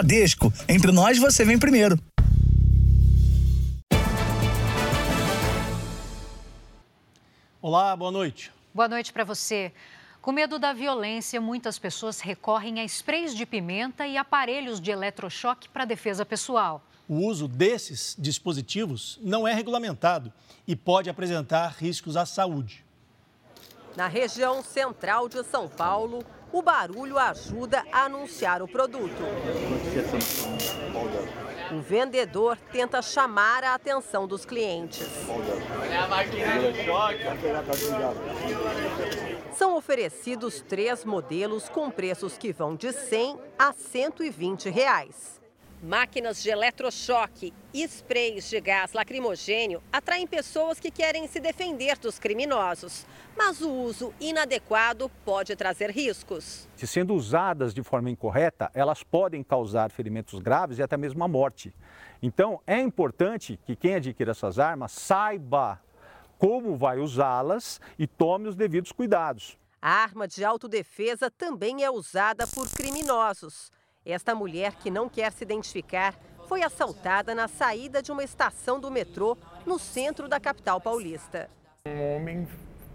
Bradesco, entre nós você vem primeiro. Olá, boa noite. Boa noite para você. Com medo da violência, muitas pessoas recorrem a sprays de pimenta e aparelhos de eletrochoque para defesa pessoal. O uso desses dispositivos não é regulamentado e pode apresentar riscos à saúde. Na região central de São Paulo, o barulho ajuda a anunciar o produto. O vendedor tenta chamar a atenção dos clientes. São oferecidos três modelos com preços que vão de 100 a 120 reais. Máquinas de eletrochoque e sprays de gás lacrimogênio atraem pessoas que querem se defender dos criminosos. Mas o uso inadequado pode trazer riscos. Se sendo usadas de forma incorreta, elas podem causar ferimentos graves e até mesmo a morte. Então, é importante que quem adquira essas armas saiba como vai usá-las e tome os devidos cuidados. A arma de autodefesa também é usada por criminosos. Esta mulher, que não quer se identificar, foi assaltada na saída de uma estação do metrô no centro da capital paulista. Um homem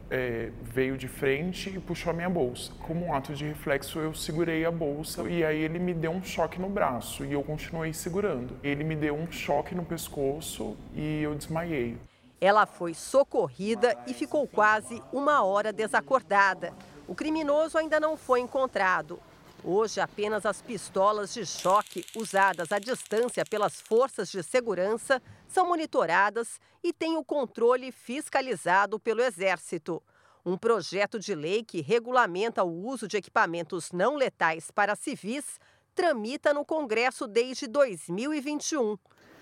é, veio de frente e puxou a minha bolsa. Como um ato de reflexo, eu segurei a bolsa e aí ele me deu um choque no braço e eu continuei segurando. Ele me deu um choque no pescoço e eu desmaiei. Ela foi socorrida e ficou quase uma hora desacordada. O criminoso ainda não foi encontrado. Hoje, apenas as pistolas de choque usadas à distância pelas forças de segurança são monitoradas e têm o controle fiscalizado pelo Exército. Um projeto de lei que regulamenta o uso de equipamentos não letais para civis tramita no Congresso desde 2021.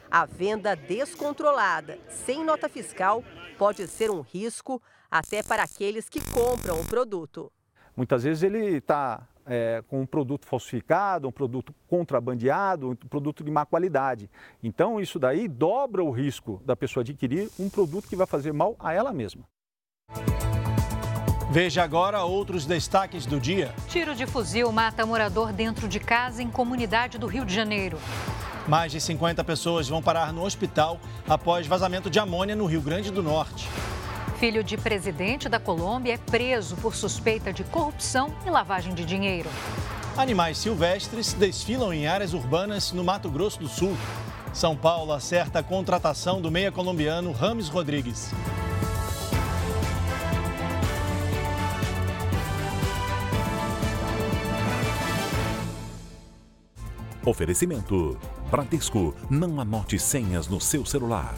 A venda descontrolada, sem nota fiscal, pode ser um risco até para aqueles que compram o produto. Muitas vezes ele está é, com um produto falsificado, um produto contrabandeado, um produto de má qualidade. Então, isso daí dobra o risco da pessoa adquirir um produto que vai fazer mal a ela mesma. Veja agora outros destaques do dia. Tiro de fuzil mata morador dentro de casa em comunidade do Rio de Janeiro. Mais de 50 pessoas vão parar no hospital após vazamento de amônia no Rio Grande do Norte. Filho de presidente da Colômbia é preso por suspeita de corrupção e lavagem de dinheiro. Animais silvestres desfilam em áreas urbanas no Mato Grosso do Sul. São Paulo acerta a contratação do meia colombiano Rames Rodrigues. Oferecimento: Bradesco. Não anote senhas no seu celular.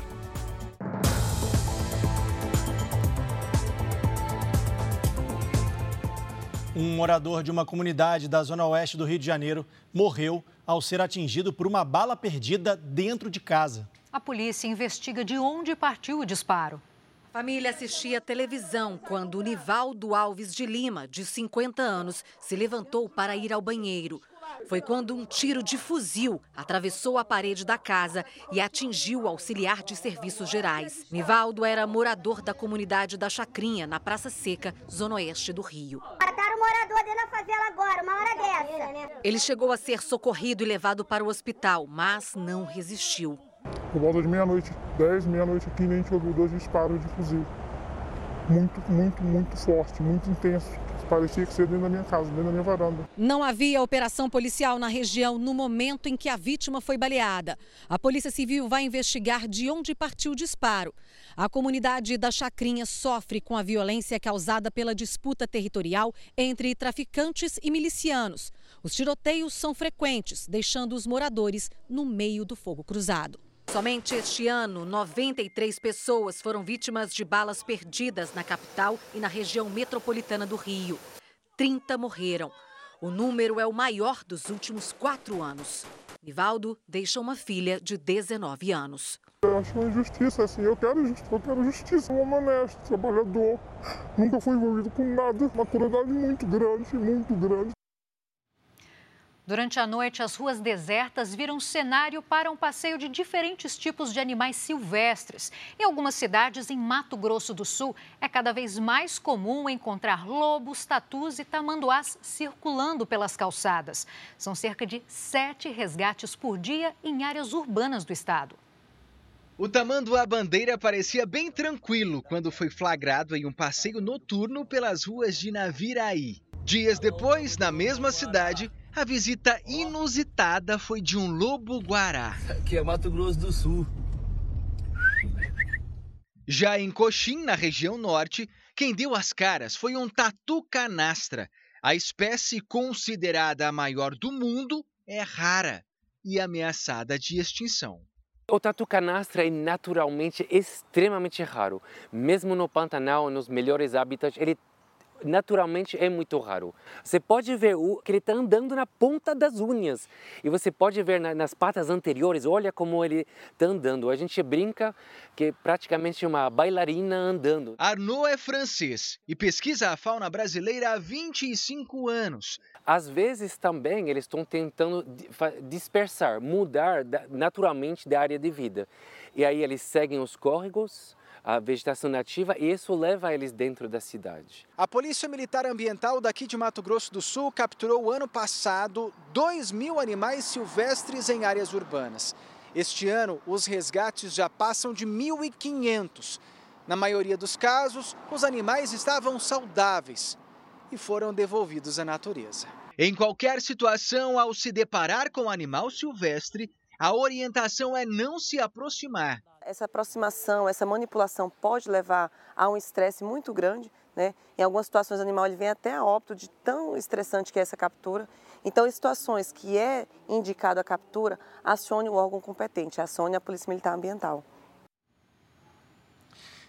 Um morador de uma comunidade da zona oeste do Rio de Janeiro morreu ao ser atingido por uma bala perdida dentro de casa. A polícia investiga de onde partiu o disparo. A família assistia televisão quando Nivaldo Alves de Lima, de 50 anos, se levantou para ir ao banheiro. Foi quando um tiro de fuzil atravessou a parede da casa e atingiu o auxiliar de serviços gerais. Nivaldo era morador da comunidade da Chacrinha, na Praça Seca, zona oeste do Rio. Morador dentro da favela agora, uma hora dessa. Ele chegou a ser socorrido e levado para o hospital, mas não resistiu. Por volta de meia-noite, 10, meia-noite aqui, a gente ouviu dois disparos de fuzil. Muito, muito, muito forte, muito intenso parecia que ser dentro da minha casa, dentro da minha varanda. Não havia operação policial na região no momento em que a vítima foi baleada. A Polícia Civil vai investigar de onde partiu o disparo. A comunidade da Chacrinha sofre com a violência causada pela disputa territorial entre traficantes e milicianos. Os tiroteios são frequentes, deixando os moradores no meio do fogo cruzado. Somente este ano, 93 pessoas foram vítimas de balas perdidas na capital e na região metropolitana do Rio. 30 morreram. O número é o maior dos últimos quatro anos. Nivaldo deixa uma filha de 19 anos. Eu acho uma injustiça, assim, eu quero justiça, eu quero justiça. Um homem honesto, trabalhador, nunca foi envolvido com nada. Uma crueldade muito grande, muito grande. Durante a noite, as ruas desertas viram cenário para um passeio de diferentes tipos de animais silvestres. Em algumas cidades, em Mato Grosso do Sul, é cada vez mais comum encontrar lobos, tatus e tamanduás circulando pelas calçadas. São cerca de sete resgates por dia em áreas urbanas do estado. O tamanduá bandeira parecia bem tranquilo quando foi flagrado em um passeio noturno pelas ruas de Naviraí. Dias depois, na mesma cidade, a visita inusitada foi de um lobo-guará. Que é Mato Grosso do Sul. Já em Coxim, na região norte, quem deu as caras foi um tatu canastra. A espécie considerada a maior do mundo é rara e ameaçada de extinção. O tatu canastra é naturalmente extremamente raro. Mesmo no Pantanal, nos melhores hábitats, ele naturalmente é muito raro. Você pode ver o, que ele está andando na ponta das unhas e você pode ver na, nas patas anteriores, olha como ele está andando. A gente brinca que é praticamente uma bailarina andando. Arnaud é francês e pesquisa a fauna brasileira há 25 anos. Às vezes também eles estão tentando dispersar, mudar naturalmente da área de vida. E aí eles seguem os córregos, a vegetação nativa e isso leva eles dentro da cidade. A Polícia Militar Ambiental daqui de Mato Grosso do Sul capturou ano passado 2 mil animais silvestres em áreas urbanas. Este ano, os resgates já passam de 1.500. Na maioria dos casos, os animais estavam saudáveis e foram devolvidos à natureza. Em qualquer situação, ao se deparar com um animal silvestre, a orientação é não se aproximar essa aproximação, essa manipulação pode levar a um estresse muito grande. Né? Em algumas situações, o animal ele vem até a óbito de tão estressante que é essa captura. Então, em situações que é indicado a captura, acione o órgão competente, acione a Polícia Militar Ambiental.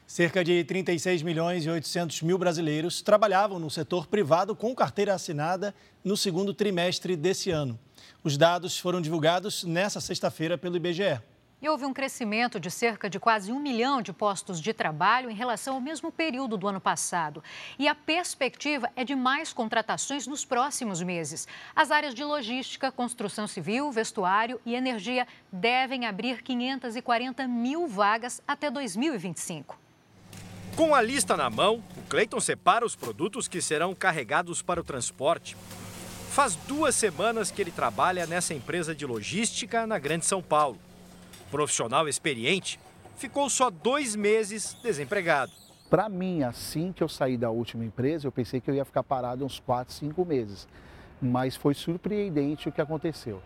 Cerca de 36 milhões e 800 mil brasileiros trabalhavam no setor privado com carteira assinada no segundo trimestre desse ano. Os dados foram divulgados nesta sexta-feira pelo IBGE. E houve um crescimento de cerca de quase um milhão de postos de trabalho em relação ao mesmo período do ano passado. E a perspectiva é de mais contratações nos próximos meses. As áreas de logística, construção civil, vestuário e energia devem abrir 540 mil vagas até 2025. Com a lista na mão, o Cleiton separa os produtos que serão carregados para o transporte. Faz duas semanas que ele trabalha nessa empresa de logística na Grande São Paulo profissional experiente, ficou só dois meses desempregado. Para mim, assim que eu saí da última empresa, eu pensei que eu ia ficar parado uns quatro, cinco meses. Mas foi surpreendente o que aconteceu.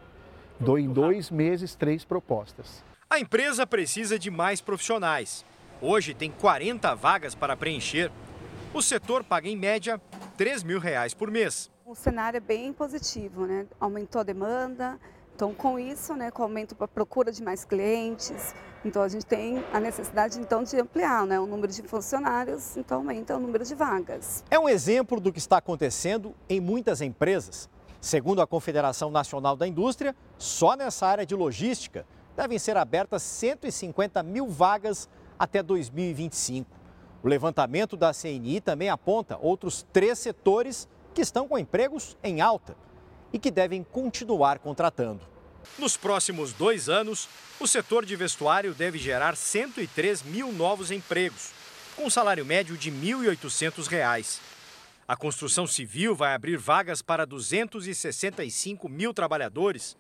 Dou em dois meses, três propostas. A empresa precisa de mais profissionais. Hoje tem 40 vagas para preencher. O setor paga em média 3 mil reais por mês. O cenário é bem positivo, né? Aumentou a demanda, então, com isso, né, com o aumento para procura de mais clientes, então a gente tem a necessidade então de ampliar né, o número de funcionários, então aumenta o número de vagas. É um exemplo do que está acontecendo em muitas empresas. Segundo a Confederação Nacional da Indústria, só nessa área de logística devem ser abertas 150 mil vagas até 2025. O levantamento da CNI também aponta outros três setores que estão com empregos em alta e que devem continuar contratando. Nos próximos dois anos, o setor de vestuário deve gerar 103 mil novos empregos, com um salário médio de R$ 1.800. A construção civil vai abrir vagas para 265 mil trabalhadores,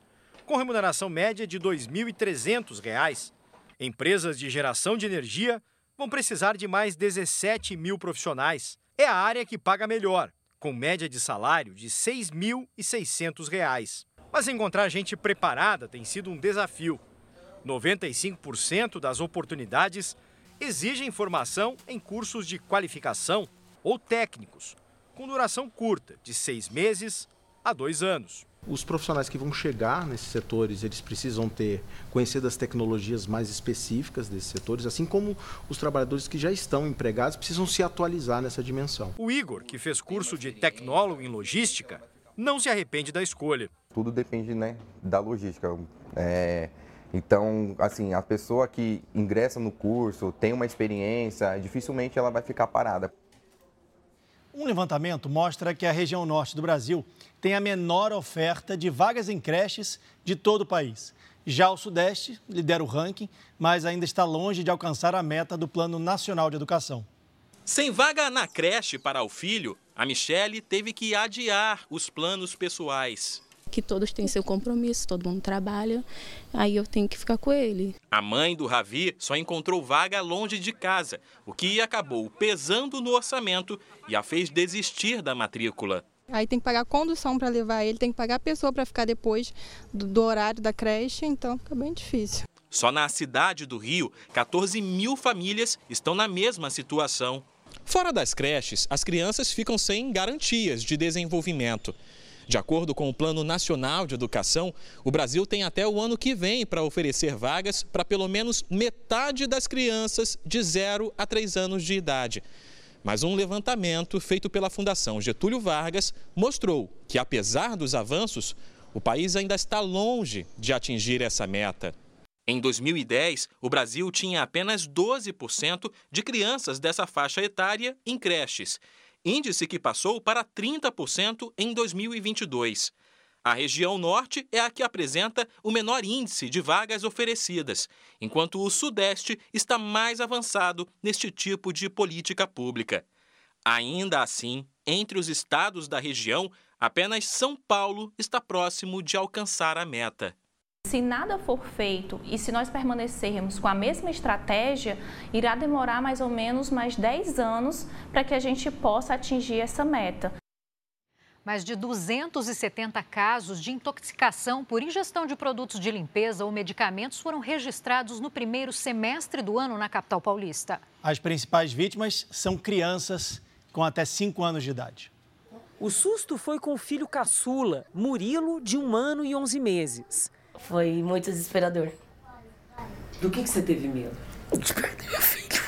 com remuneração média de R$ 2.300. Empresas de geração de energia vão precisar de mais 17 mil profissionais. É a área que paga melhor, com média de salário de R$ 6.600. Mas encontrar gente preparada tem sido um desafio. 95% das oportunidades exigem formação em cursos de qualificação ou técnicos, com duração curta, de seis meses a dois anos. Os profissionais que vão chegar nesses setores, eles precisam ter conhecer das tecnologias mais específicas desses setores, assim como os trabalhadores que já estão empregados precisam se atualizar nessa dimensão. O Igor, que fez curso de tecnólogo em logística, não se arrepende da escolha. Tudo depende né, da logística. É, então, assim, a pessoa que ingressa no curso, tem uma experiência, dificilmente ela vai ficar parada. Um levantamento mostra que a região norte do Brasil tem a menor oferta de vagas em creches de todo o país. Já o Sudeste lidera o ranking, mas ainda está longe de alcançar a meta do Plano Nacional de Educação. Sem vaga na creche para o filho, a Michele teve que adiar os planos pessoais. Que todos têm seu compromisso, todo mundo trabalha, aí eu tenho que ficar com ele. A mãe do Ravi só encontrou vaga longe de casa, o que acabou pesando no orçamento e a fez desistir da matrícula. Aí tem que pagar condução para levar ele, tem que pagar a pessoa para ficar depois do, do, horário da creche, então fica bem difícil. Só na cidade do Rio, 14 mil famílias estão na mesma situação. Fora das creches, as crianças ficam sem garantias de desenvolvimento. De acordo com o Plano Nacional de Educação, o Brasil tem até o ano que vem para oferecer vagas para pelo menos metade das crianças de 0 a 3 anos de idade. Mas um levantamento feito pela Fundação Getúlio Vargas mostrou que, apesar dos avanços, o país ainda está longe de atingir essa meta. Em 2010, o Brasil tinha apenas 12% de crianças dessa faixa etária em creches, índice que passou para 30% em 2022. A região norte é a que apresenta o menor índice de vagas oferecidas, enquanto o sudeste está mais avançado neste tipo de política pública. Ainda assim, entre os estados da região, apenas São Paulo está próximo de alcançar a meta. Se nada for feito e se nós permanecermos com a mesma estratégia, irá demorar mais ou menos mais 10 anos para que a gente possa atingir essa meta. Mais de 270 casos de intoxicação por ingestão de produtos de limpeza ou medicamentos foram registrados no primeiro semestre do ano na capital paulista. As principais vítimas são crianças com até 5 anos de idade. O susto foi com o filho caçula, Murilo, de um ano e 11 meses. Foi muito desesperador. Do que, que você teve medo? De perder minha filha.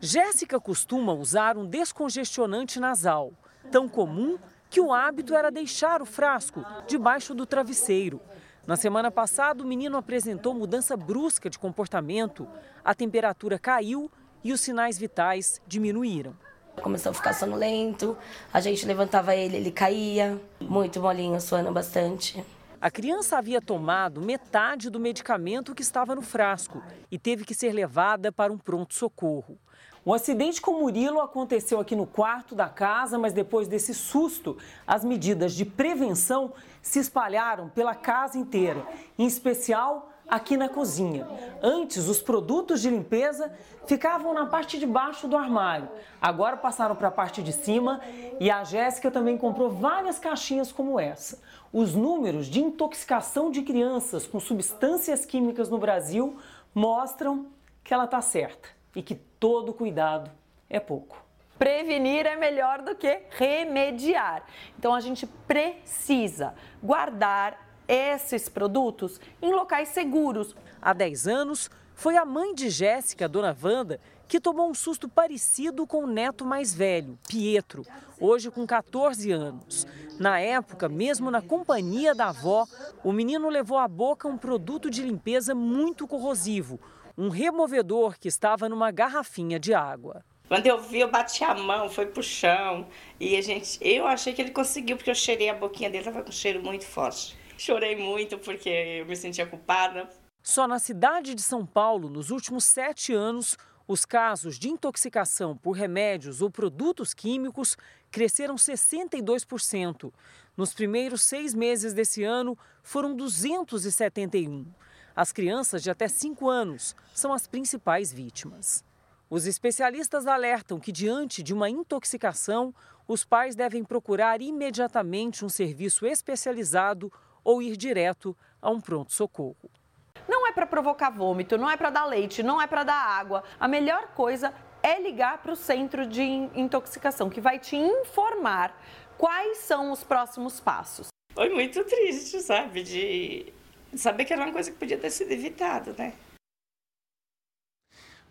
Jéssica costuma usar um descongestionante nasal tão comum que o hábito era deixar o frasco debaixo do travesseiro. Na semana passada, o menino apresentou mudança brusca de comportamento, a temperatura caiu e os sinais vitais diminuíram. Começou a ficar sonolento, a gente levantava ele, ele caía, muito molinho, suando bastante. A criança havia tomado metade do medicamento que estava no frasco e teve que ser levada para um pronto-socorro. Um acidente com Murilo aconteceu aqui no quarto da casa, mas depois desse susto, as medidas de prevenção se espalharam pela casa inteira, em especial aqui na cozinha. Antes, os produtos de limpeza ficavam na parte de baixo do armário. Agora passaram para a parte de cima e a Jéssica também comprou várias caixinhas como essa. Os números de intoxicação de crianças com substâncias químicas no Brasil mostram que ela está certa e que todo cuidado é pouco. Prevenir é melhor do que remediar. Então a gente precisa guardar esses produtos em locais seguros. Há 10 anos, foi a mãe de Jéssica, dona Wanda, que tomou um susto parecido com o neto mais velho, Pietro, hoje com 14 anos. Na época, mesmo na companhia da avó, o menino levou à boca um produto de limpeza muito corrosivo, um removedor que estava numa garrafinha de água. Quando eu vi, eu bati a mão, foi pro chão. E a gente, eu achei que ele conseguiu, porque eu cheirei a boquinha dele, estava com um cheiro muito forte. Chorei muito porque eu me sentia culpada. Só na cidade de São Paulo, nos últimos sete anos, os casos de intoxicação por remédios ou produtos químicos cresceram 62%. Nos primeiros seis meses desse ano, foram 271. As crianças de até 5 anos são as principais vítimas. Os especialistas alertam que, diante de uma intoxicação, os pais devem procurar imediatamente um serviço especializado ou ir direto a um pronto-socorro. Não é para provocar vômito, não é para dar leite, não é para dar água. A melhor coisa é ligar para o centro de intoxicação, que vai te informar quais são os próximos passos. Foi muito triste, sabe? De saber que era uma coisa que podia ter sido evitada, né?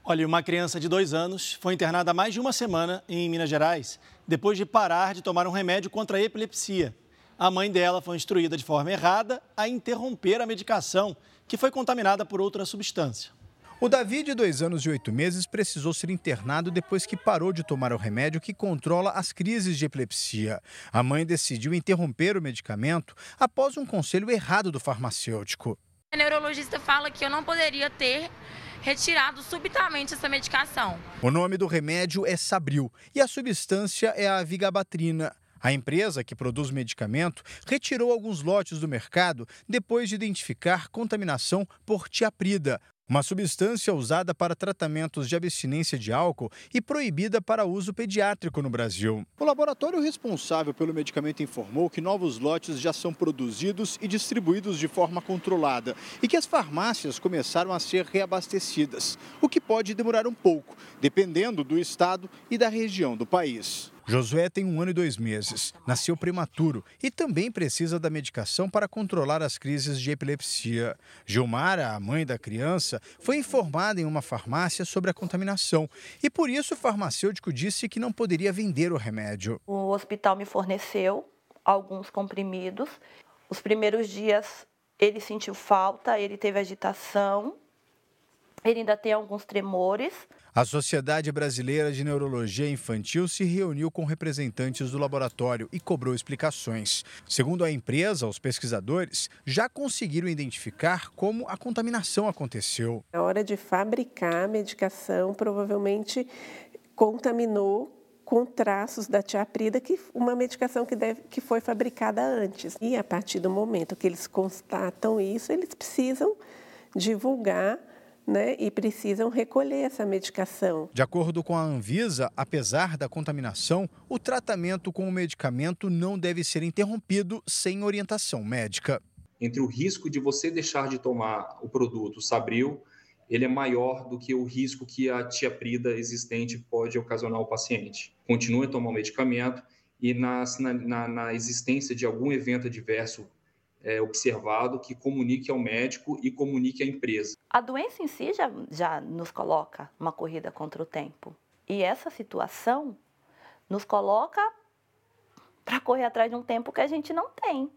Olha, uma criança de dois anos foi internada há mais de uma semana em Minas Gerais depois de parar de tomar um remédio contra a epilepsia. A mãe dela foi instruída de forma errada a interromper a medicação, que foi contaminada por outra substância. O Davi, de dois anos e oito meses, precisou ser internado depois que parou de tomar o remédio que controla as crises de epilepsia. A mãe decidiu interromper o medicamento após um conselho errado do farmacêutico. A neurologista fala que eu não poderia ter retirado subitamente essa medicação. O nome do remédio é Sabril e a substância é a vigabatrina. A empresa que produz medicamento retirou alguns lotes do mercado depois de identificar contaminação por tiaprida, uma substância usada para tratamentos de abstinência de álcool e proibida para uso pediátrico no Brasil. O laboratório responsável pelo medicamento informou que novos lotes já são produzidos e distribuídos de forma controlada e que as farmácias começaram a ser reabastecidas, o que pode demorar um pouco, dependendo do estado e da região do país. Josué tem um ano e dois meses, nasceu prematuro e também precisa da medicação para controlar as crises de epilepsia. Gilmara, a mãe da criança, foi informada em uma farmácia sobre a contaminação e por isso o farmacêutico disse que não poderia vender o remédio. O hospital me forneceu alguns comprimidos. Os primeiros dias ele sentiu falta, ele teve agitação, ele ainda tem alguns tremores. A Sociedade Brasileira de Neurologia Infantil se reuniu com representantes do laboratório e cobrou explicações. Segundo a empresa, os pesquisadores já conseguiram identificar como a contaminação aconteceu. Na hora de fabricar a medicação, provavelmente contaminou com traços da tiaprida, que uma medicação que, deve, que foi fabricada antes. E a partir do momento que eles constatam isso, eles precisam divulgar né, e precisam recolher essa medicação. De acordo com a Anvisa, apesar da contaminação, o tratamento com o medicamento não deve ser interrompido sem orientação médica. Entre o risco de você deixar de tomar o produto Sabril, ele é maior do que o risco que a tiaprida existente pode ocasionar ao paciente. Continue a tomar o medicamento e na, na, na existência de algum evento adverso é, observado que comunique ao médico e comunique à empresa. A doença em si já, já nos coloca uma corrida contra o tempo. E essa situação nos coloca para correr atrás de um tempo que a gente não tem.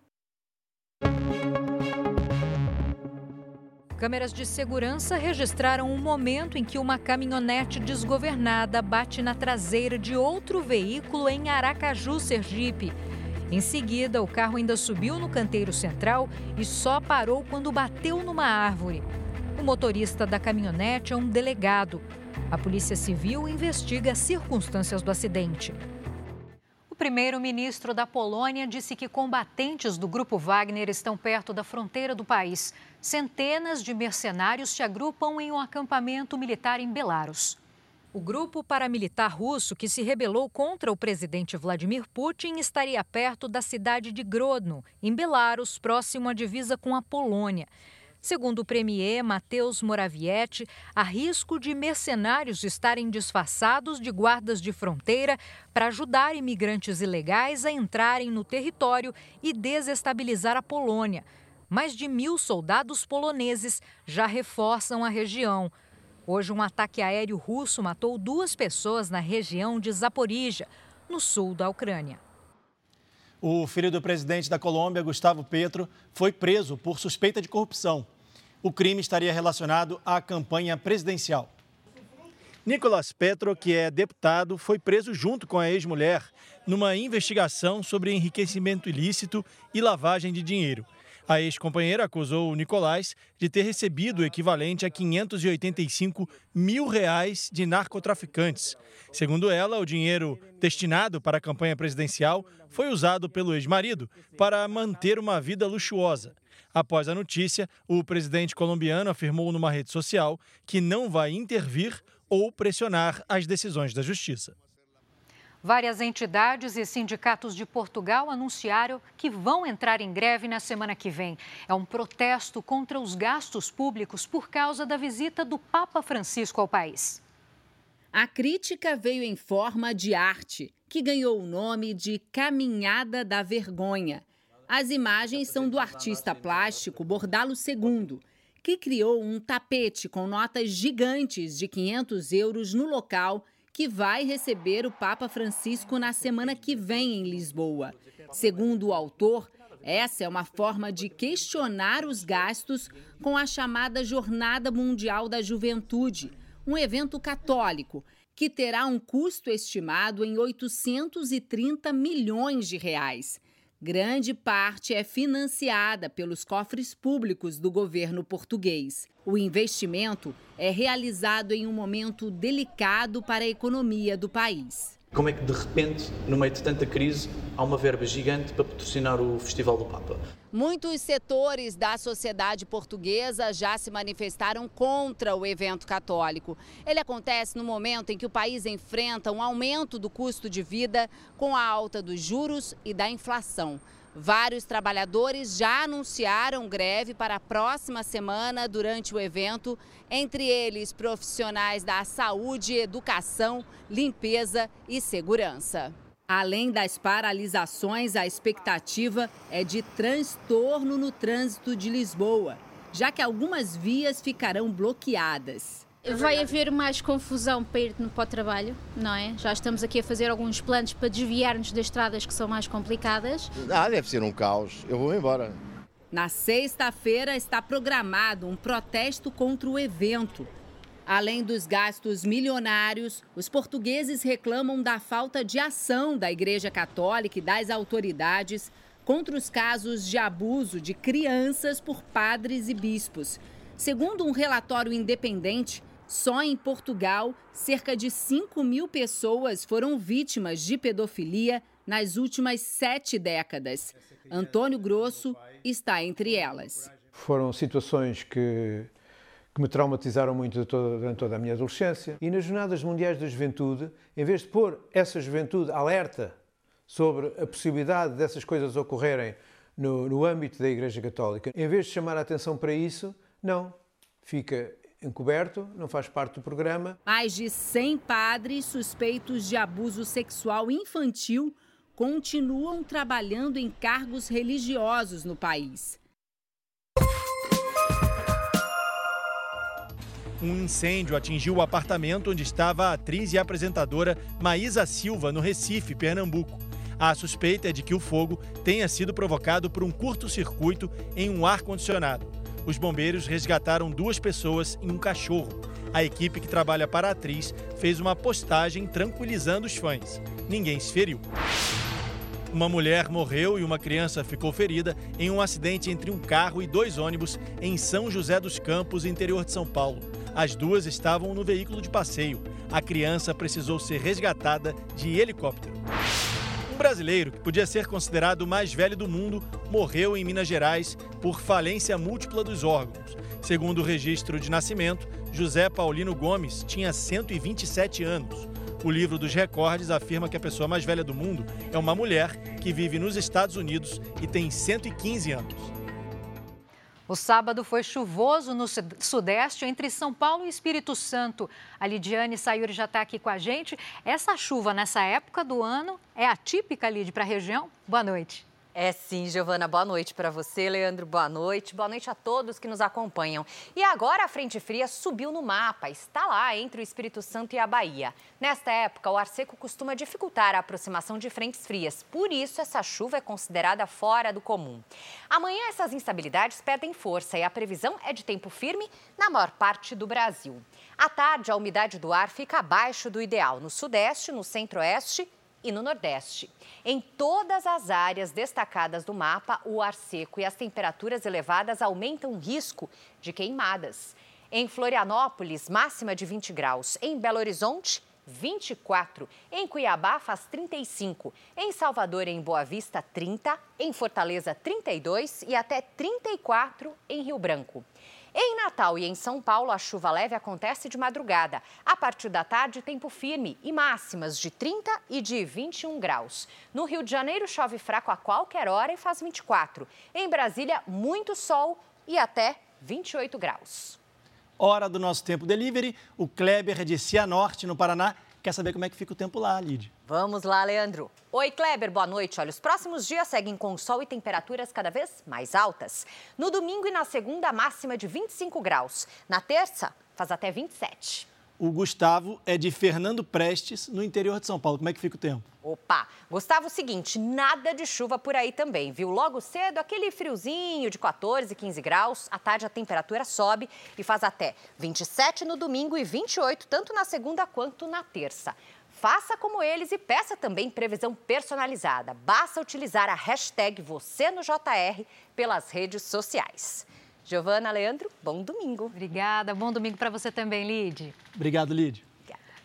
Câmeras de segurança registraram um momento em que uma caminhonete desgovernada bate na traseira de outro veículo em Aracaju, Sergipe. Em seguida, o carro ainda subiu no canteiro central e só parou quando bateu numa árvore. O motorista da caminhonete é um delegado. A Polícia Civil investiga as circunstâncias do acidente. O primeiro-ministro da Polônia disse que combatentes do grupo Wagner estão perto da fronteira do país. Centenas de mercenários se agrupam em um acampamento militar em Belarus. O grupo paramilitar russo que se rebelou contra o presidente Vladimir Putin estaria perto da cidade de Grodno, em Belarus, próximo à divisa com a Polônia. Segundo o premier Mateusz Morawiecki, há risco de mercenários estarem disfarçados de guardas de fronteira para ajudar imigrantes ilegais a entrarem no território e desestabilizar a Polônia. Mais de mil soldados poloneses já reforçam a região. Hoje, um ataque aéreo russo matou duas pessoas na região de Zaporizhia, no sul da Ucrânia. O filho do presidente da Colômbia, Gustavo Petro, foi preso por suspeita de corrupção. O crime estaria relacionado à campanha presidencial. Nicolás Petro, que é deputado, foi preso junto com a ex-mulher numa investigação sobre enriquecimento ilícito e lavagem de dinheiro. A ex-companheira acusou o Nicolás de ter recebido o equivalente a 585 mil reais de narcotraficantes. Segundo ela, o dinheiro destinado para a campanha presidencial foi usado pelo ex-marido para manter uma vida luxuosa. Após a notícia, o presidente colombiano afirmou numa rede social que não vai intervir ou pressionar as decisões da justiça. Várias entidades e sindicatos de Portugal anunciaram que vão entrar em greve na semana que vem. É um protesto contra os gastos públicos por causa da visita do Papa Francisco ao país. A crítica veio em forma de arte, que ganhou o nome de Caminhada da Vergonha. As imagens são do artista plástico Bordalo II, que criou um tapete com notas gigantes de 500 euros no local que vai receber o Papa Francisco na semana que vem em Lisboa. Segundo o autor, Essa é uma forma de questionar os gastos com a chamada Jornada Mundial da Juventude, um evento católico que terá um custo estimado em 830 milhões de reais. Grande parte é financiada pelos cofres públicos do governo português. O investimento é realizado em um momento delicado para a economia do país. Como é que de repente, no meio de tanta crise, há uma verba gigante para patrocinar o Festival do Papa? Muitos setores da sociedade portuguesa já se manifestaram contra o evento católico. Ele acontece no momento em que o país enfrenta um aumento do custo de vida com a alta dos juros e da inflação. Vários trabalhadores já anunciaram greve para a próxima semana durante o evento, entre eles profissionais da saúde, educação, limpeza e segurança. Além das paralisações, a expectativa é de transtorno no trânsito de Lisboa, já que algumas vias ficarão bloqueadas. Vai haver mais confusão para ir para o trabalho, não é? Já estamos aqui a fazer alguns planos para desviar-nos das estradas que são mais complicadas. Ah, deve ser um caos. Eu vou embora. Na sexta-feira está programado um protesto contra o evento. Além dos gastos milionários, os portugueses reclamam da falta de ação da Igreja Católica e das autoridades contra os casos de abuso de crianças por padres e bispos. Segundo um relatório independente, só em Portugal, cerca de 5 mil pessoas foram vítimas de pedofilia nas últimas sete décadas. Antônio Grosso está entre elas. Foram situações que, que me traumatizaram muito toda, durante toda a minha adolescência. E nas Jornadas Mundiais da Juventude, em vez de pôr essa juventude alerta sobre a possibilidade dessas coisas ocorrerem no, no âmbito da Igreja Católica, em vez de chamar a atenção para isso, não. Fica encoberto, não faz parte do programa. Mais de 100 padres suspeitos de abuso sexual infantil continuam trabalhando em cargos religiosos no país. Um incêndio atingiu o apartamento onde estava a atriz e apresentadora Maísa Silva, no Recife, Pernambuco. A suspeita é de que o fogo tenha sido provocado por um curto-circuito em um ar-condicionado. Os bombeiros resgataram duas pessoas e um cachorro. A equipe que trabalha para a atriz fez uma postagem tranquilizando os fãs. Ninguém se feriu. Uma mulher morreu e uma criança ficou ferida em um acidente entre um carro e dois ônibus em São José dos Campos, interior de São Paulo. As duas estavam no veículo de passeio. A criança precisou ser resgatada de helicóptero. Um brasileiro, que podia ser considerado o mais velho do mundo, morreu em Minas Gerais por falência múltipla dos órgãos. Segundo o registro de nascimento, José Paulino Gomes tinha 127 anos. O livro dos recordes afirma que a pessoa mais velha do mundo é uma mulher que vive nos Estados Unidos e tem 115 anos. O sábado foi chuvoso no Sudeste, entre São Paulo e Espírito Santo. A Lidiane Sayuri já está aqui com a gente. Essa chuva nessa época do ano é atípica, Lid, para a região? Boa noite. É sim, Giovana. Boa noite para você, Leandro. Boa noite. Boa noite a todos que nos acompanham. E agora a frente fria subiu no mapa, está lá entre o Espírito Santo e a Bahia. Nesta época, o ar seco costuma dificultar a aproximação de frentes frias. Por isso, essa chuva é considerada fora do comum. Amanhã, essas instabilidades perdem força e a previsão é de tempo firme na maior parte do Brasil. À tarde, a umidade do ar fica abaixo do ideal no Sudeste, no Centro-Oeste e no Nordeste. Em todas as áreas destacadas do mapa, o ar seco e as temperaturas elevadas aumentam o risco de queimadas. Em Florianópolis, máxima de 20 graus. Em Belo Horizonte, 24. Em Cuiabá, faz 35. Em Salvador e em Boa Vista, 30. Em Fortaleza, 32 e até 34 em Rio Branco. Em Natal e em São Paulo, a chuva leve acontece de madrugada. A partir da tarde, tempo firme e máximas de 30 e de 21 graus. No Rio de Janeiro, chove fraco a qualquer hora e faz 24. Em Brasília, muito sol e até 28 graus. Hora do nosso tempo delivery. O Kleber de Cianorte, no Paraná, quer saber como é que fica o tempo lá, Lid. Vamos lá, Leandro. Oi, Kleber, boa noite. Olha, os próximos dias seguem com sol e temperaturas cada vez mais altas. No domingo e na segunda, máxima de 25 graus. Na terça, faz até 27. O Gustavo é de Fernando Prestes, no interior de São Paulo. Como é que fica o tempo? Opa, Gustavo, seguinte, nada de chuva por aí também, viu? Logo cedo, aquele friozinho de 14, 15 graus. À tarde, a temperatura sobe e faz até 27 no domingo e 28, tanto na segunda quanto na terça. Faça como eles e peça também previsão personalizada. Basta utilizar a hashtag você no JR pelas redes sociais. Giovana, Leandro, bom domingo. Obrigada, bom domingo para você também, Lid. Obrigado, Lid.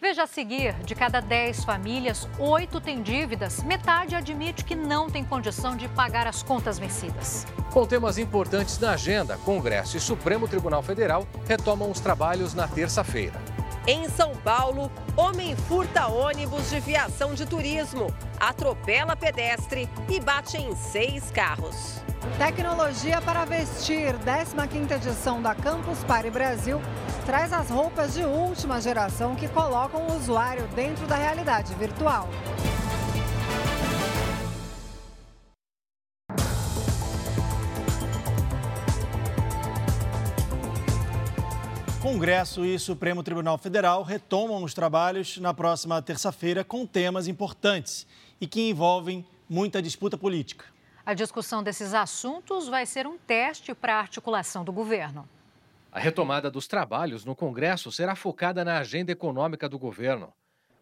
Veja a seguir: de cada 10 famílias, 8 têm dívidas. Metade admite que não tem condição de pagar as contas vencidas. Com temas importantes na agenda, Congresso e Supremo Tribunal Federal retomam os trabalhos na terça-feira. Em São Paulo, homem furta ônibus de viação de turismo, atropela pedestre e bate em seis carros. Tecnologia para vestir, 15ª edição da Campus Party Brasil, traz as roupas de última geração que colocam o usuário dentro da realidade virtual. Congresso e Supremo Tribunal Federal retomam os trabalhos na próxima terça-feira com temas importantes e que envolvem muita disputa política. A discussão desses assuntos vai ser um teste para a articulação do governo. A retomada dos trabalhos no Congresso será focada na agenda econômica do governo.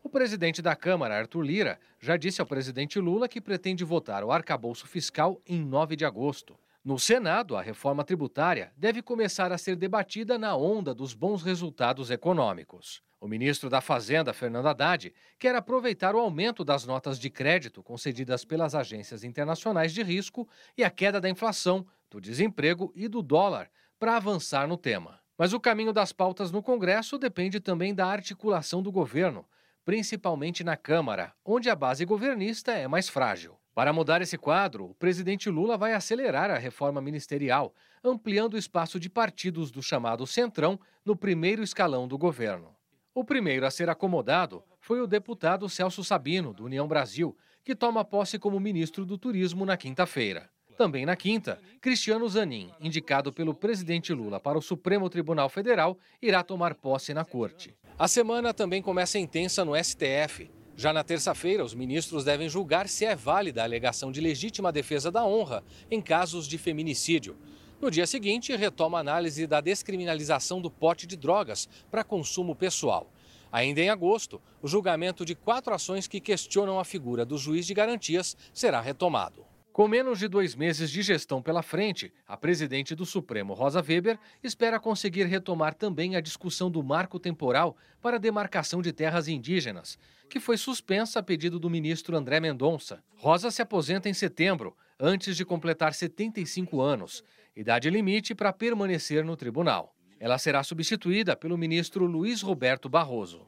O presidente da Câmara, Arthur Lira, já disse ao presidente Lula que pretende votar o arcabouço fiscal em 9 de agosto. No Senado, a reforma tributária deve começar a ser debatida na onda dos bons resultados econômicos. O ministro da Fazenda, Fernando Haddad, quer aproveitar o aumento das notas de crédito concedidas pelas agências internacionais de risco e a queda da inflação, do desemprego e do dólar para avançar no tema. Mas o caminho das pautas no Congresso depende também da articulação do governo, principalmente na Câmara, onde a base governista é mais frágil. Para mudar esse quadro, o presidente Lula vai acelerar a reforma ministerial, ampliando o espaço de partidos do chamado Centrão no primeiro escalão do governo. O primeiro a ser acomodado foi o deputado Celso Sabino, do União Brasil, que toma posse como ministro do Turismo na quinta-feira. Também na quinta, Cristiano Zanin, indicado pelo presidente Lula para o Supremo Tribunal Federal, irá tomar posse na corte. A semana também começa intensa no STF. Já na terça-feira, os ministros devem julgar se é válida a alegação de legítima defesa da honra em casos de feminicídio. No dia seguinte, retoma a análise da descriminalização do pote de drogas para consumo pessoal. Ainda em agosto, o julgamento de quatro ações que questionam a figura do juiz de garantias será retomado. Com menos de dois meses de gestão pela frente, a presidente do Supremo, Rosa Weber, espera conseguir retomar também a discussão do marco temporal para a demarcação de terras indígenas, que foi suspensa a pedido do ministro André Mendonça. Rosa se aposenta em setembro, antes de completar 75 anos, idade limite para permanecer no tribunal. Ela será substituída pelo ministro Luiz Roberto Barroso.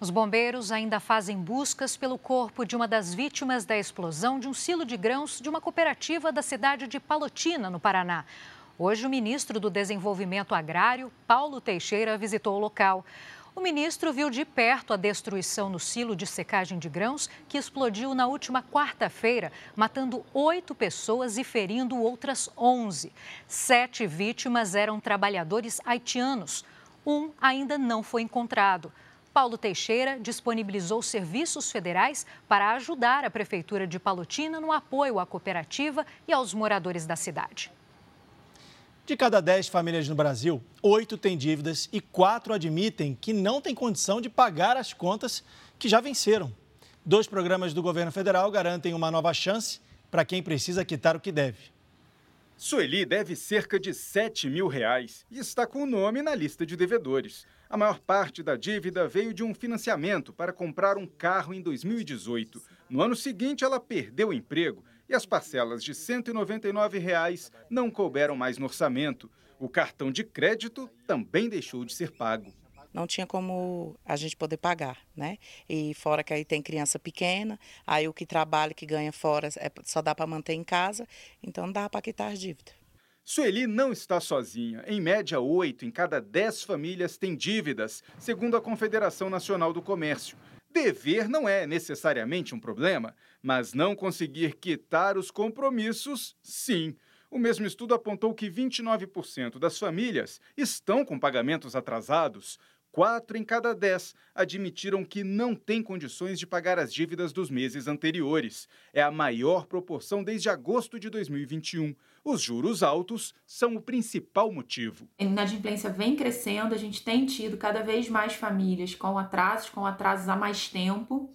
Os bombeiros ainda fazem buscas pelo corpo de uma das vítimas da explosão de um silo de grãos de uma cooperativa da cidade de Palotina, no Paraná. Hoje, o ministro do Desenvolvimento Agrário, Paulo Teixeira, visitou o local. O ministro viu de perto a destruição no silo de secagem de grãos que explodiu na última quarta-feira, matando oito pessoas e ferindo outras onze. Sete vítimas eram trabalhadores haitianos. Um ainda não foi encontrado. Paulo Teixeira disponibilizou serviços federais para ajudar a Prefeitura de Palotina no apoio à cooperativa e aos moradores da cidade. De cada 10 famílias no Brasil, oito têm dívidas e quatro admitem que não têm condição de pagar as contas que já venceram. Dois programas do governo federal garantem uma nova chance para quem precisa quitar o que deve. Sueli deve cerca de 7 mil reais e está com o nome na lista de devedores. A maior parte da dívida veio de um financiamento para comprar um carro em 2018. No ano seguinte, ela perdeu o emprego e as parcelas de 199 reais não couberam mais no orçamento. O cartão de crédito também deixou de ser pago. Não tinha como a gente poder pagar, né? E fora que aí tem criança pequena, aí o que trabalha, que ganha fora, é, só dá para manter em casa, então não dá para quitar as dívidas. Sueli não está sozinha. Em média, oito em cada dez famílias têm dívidas, segundo a Confederação Nacional do Comércio. Dever não é necessariamente um problema, mas não conseguir quitar os compromissos, sim. O mesmo estudo apontou que 29% das famílias estão com pagamentos atrasados. Quatro em cada dez admitiram que não têm condições de pagar as dívidas dos meses anteriores. É a maior proporção desde agosto de 2021. Os juros altos são o principal motivo. A inadimplência vem crescendo, a gente tem tido cada vez mais famílias com atrasos, com atrasos há mais tempo.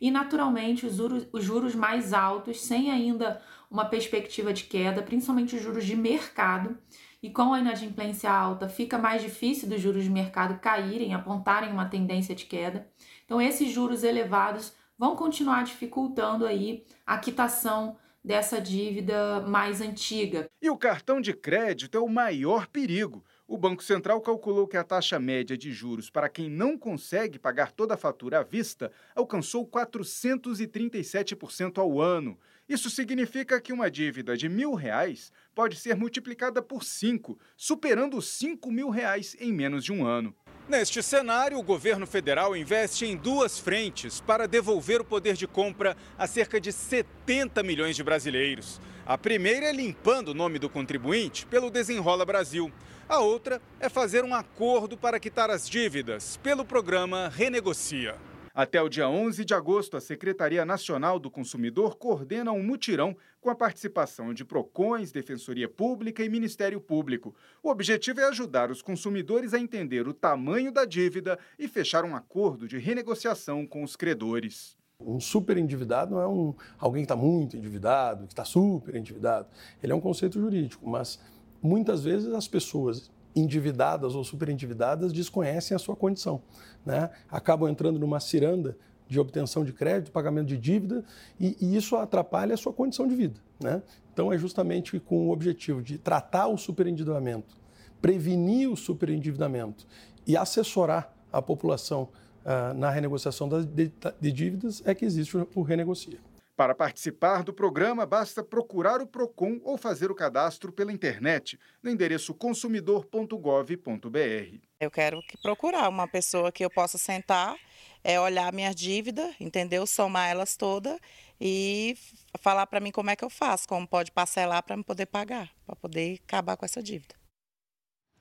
E, naturalmente, os juros, os juros mais altos, sem ainda uma perspectiva de queda, principalmente os juros de mercado, e com a inadimplência alta, fica mais difícil dos juros de mercado caírem, apontarem uma tendência de queda. Então, esses juros elevados vão continuar dificultando aí a quitação dessa dívida mais antiga. E o cartão de crédito é o maior perigo. O Banco Central calculou que a taxa média de juros para quem não consegue pagar toda a fatura à vista alcançou 437% ao ano. Isso significa que uma dívida de mil reais pode ser multiplicada por cinco, superando cinco mil reais em menos de um ano. Neste cenário, o governo federal investe em duas frentes para devolver o poder de compra a cerca de 70 milhões de brasileiros. A primeira é limpando o nome do contribuinte pelo Desenrola Brasil. A outra é fazer um acordo para quitar as dívidas pelo programa Renegocia. Até o dia 11 de agosto, a Secretaria Nacional do Consumidor coordena um mutirão com a participação de PROCONs, Defensoria Pública e Ministério Público. O objetivo é ajudar os consumidores a entender o tamanho da dívida e fechar um acordo de renegociação com os credores. Um super endividado não é um, alguém que está muito endividado, que está super endividado. Ele é um conceito jurídico, mas muitas vezes as pessoas endividadas ou super endividadas desconhecem a sua condição. Né? Acabam entrando numa ciranda de obtenção de crédito, pagamento de dívida, e, e isso atrapalha a sua condição de vida. Né? Então, é justamente com o objetivo de tratar o superendividamento, prevenir o superendividamento e assessorar a população uh, na renegociação das, de, de dívidas é que existe o Renegocia. Para participar do programa, basta procurar o PROCON ou fazer o cadastro pela internet no endereço consumidor.gov.br. Eu quero que procurar uma pessoa que eu possa sentar, é, olhar minha dívida, entendeu? Somar elas todas e falar para mim como é que eu faço, como pode parcelar para me poder pagar, para poder acabar com essa dívida.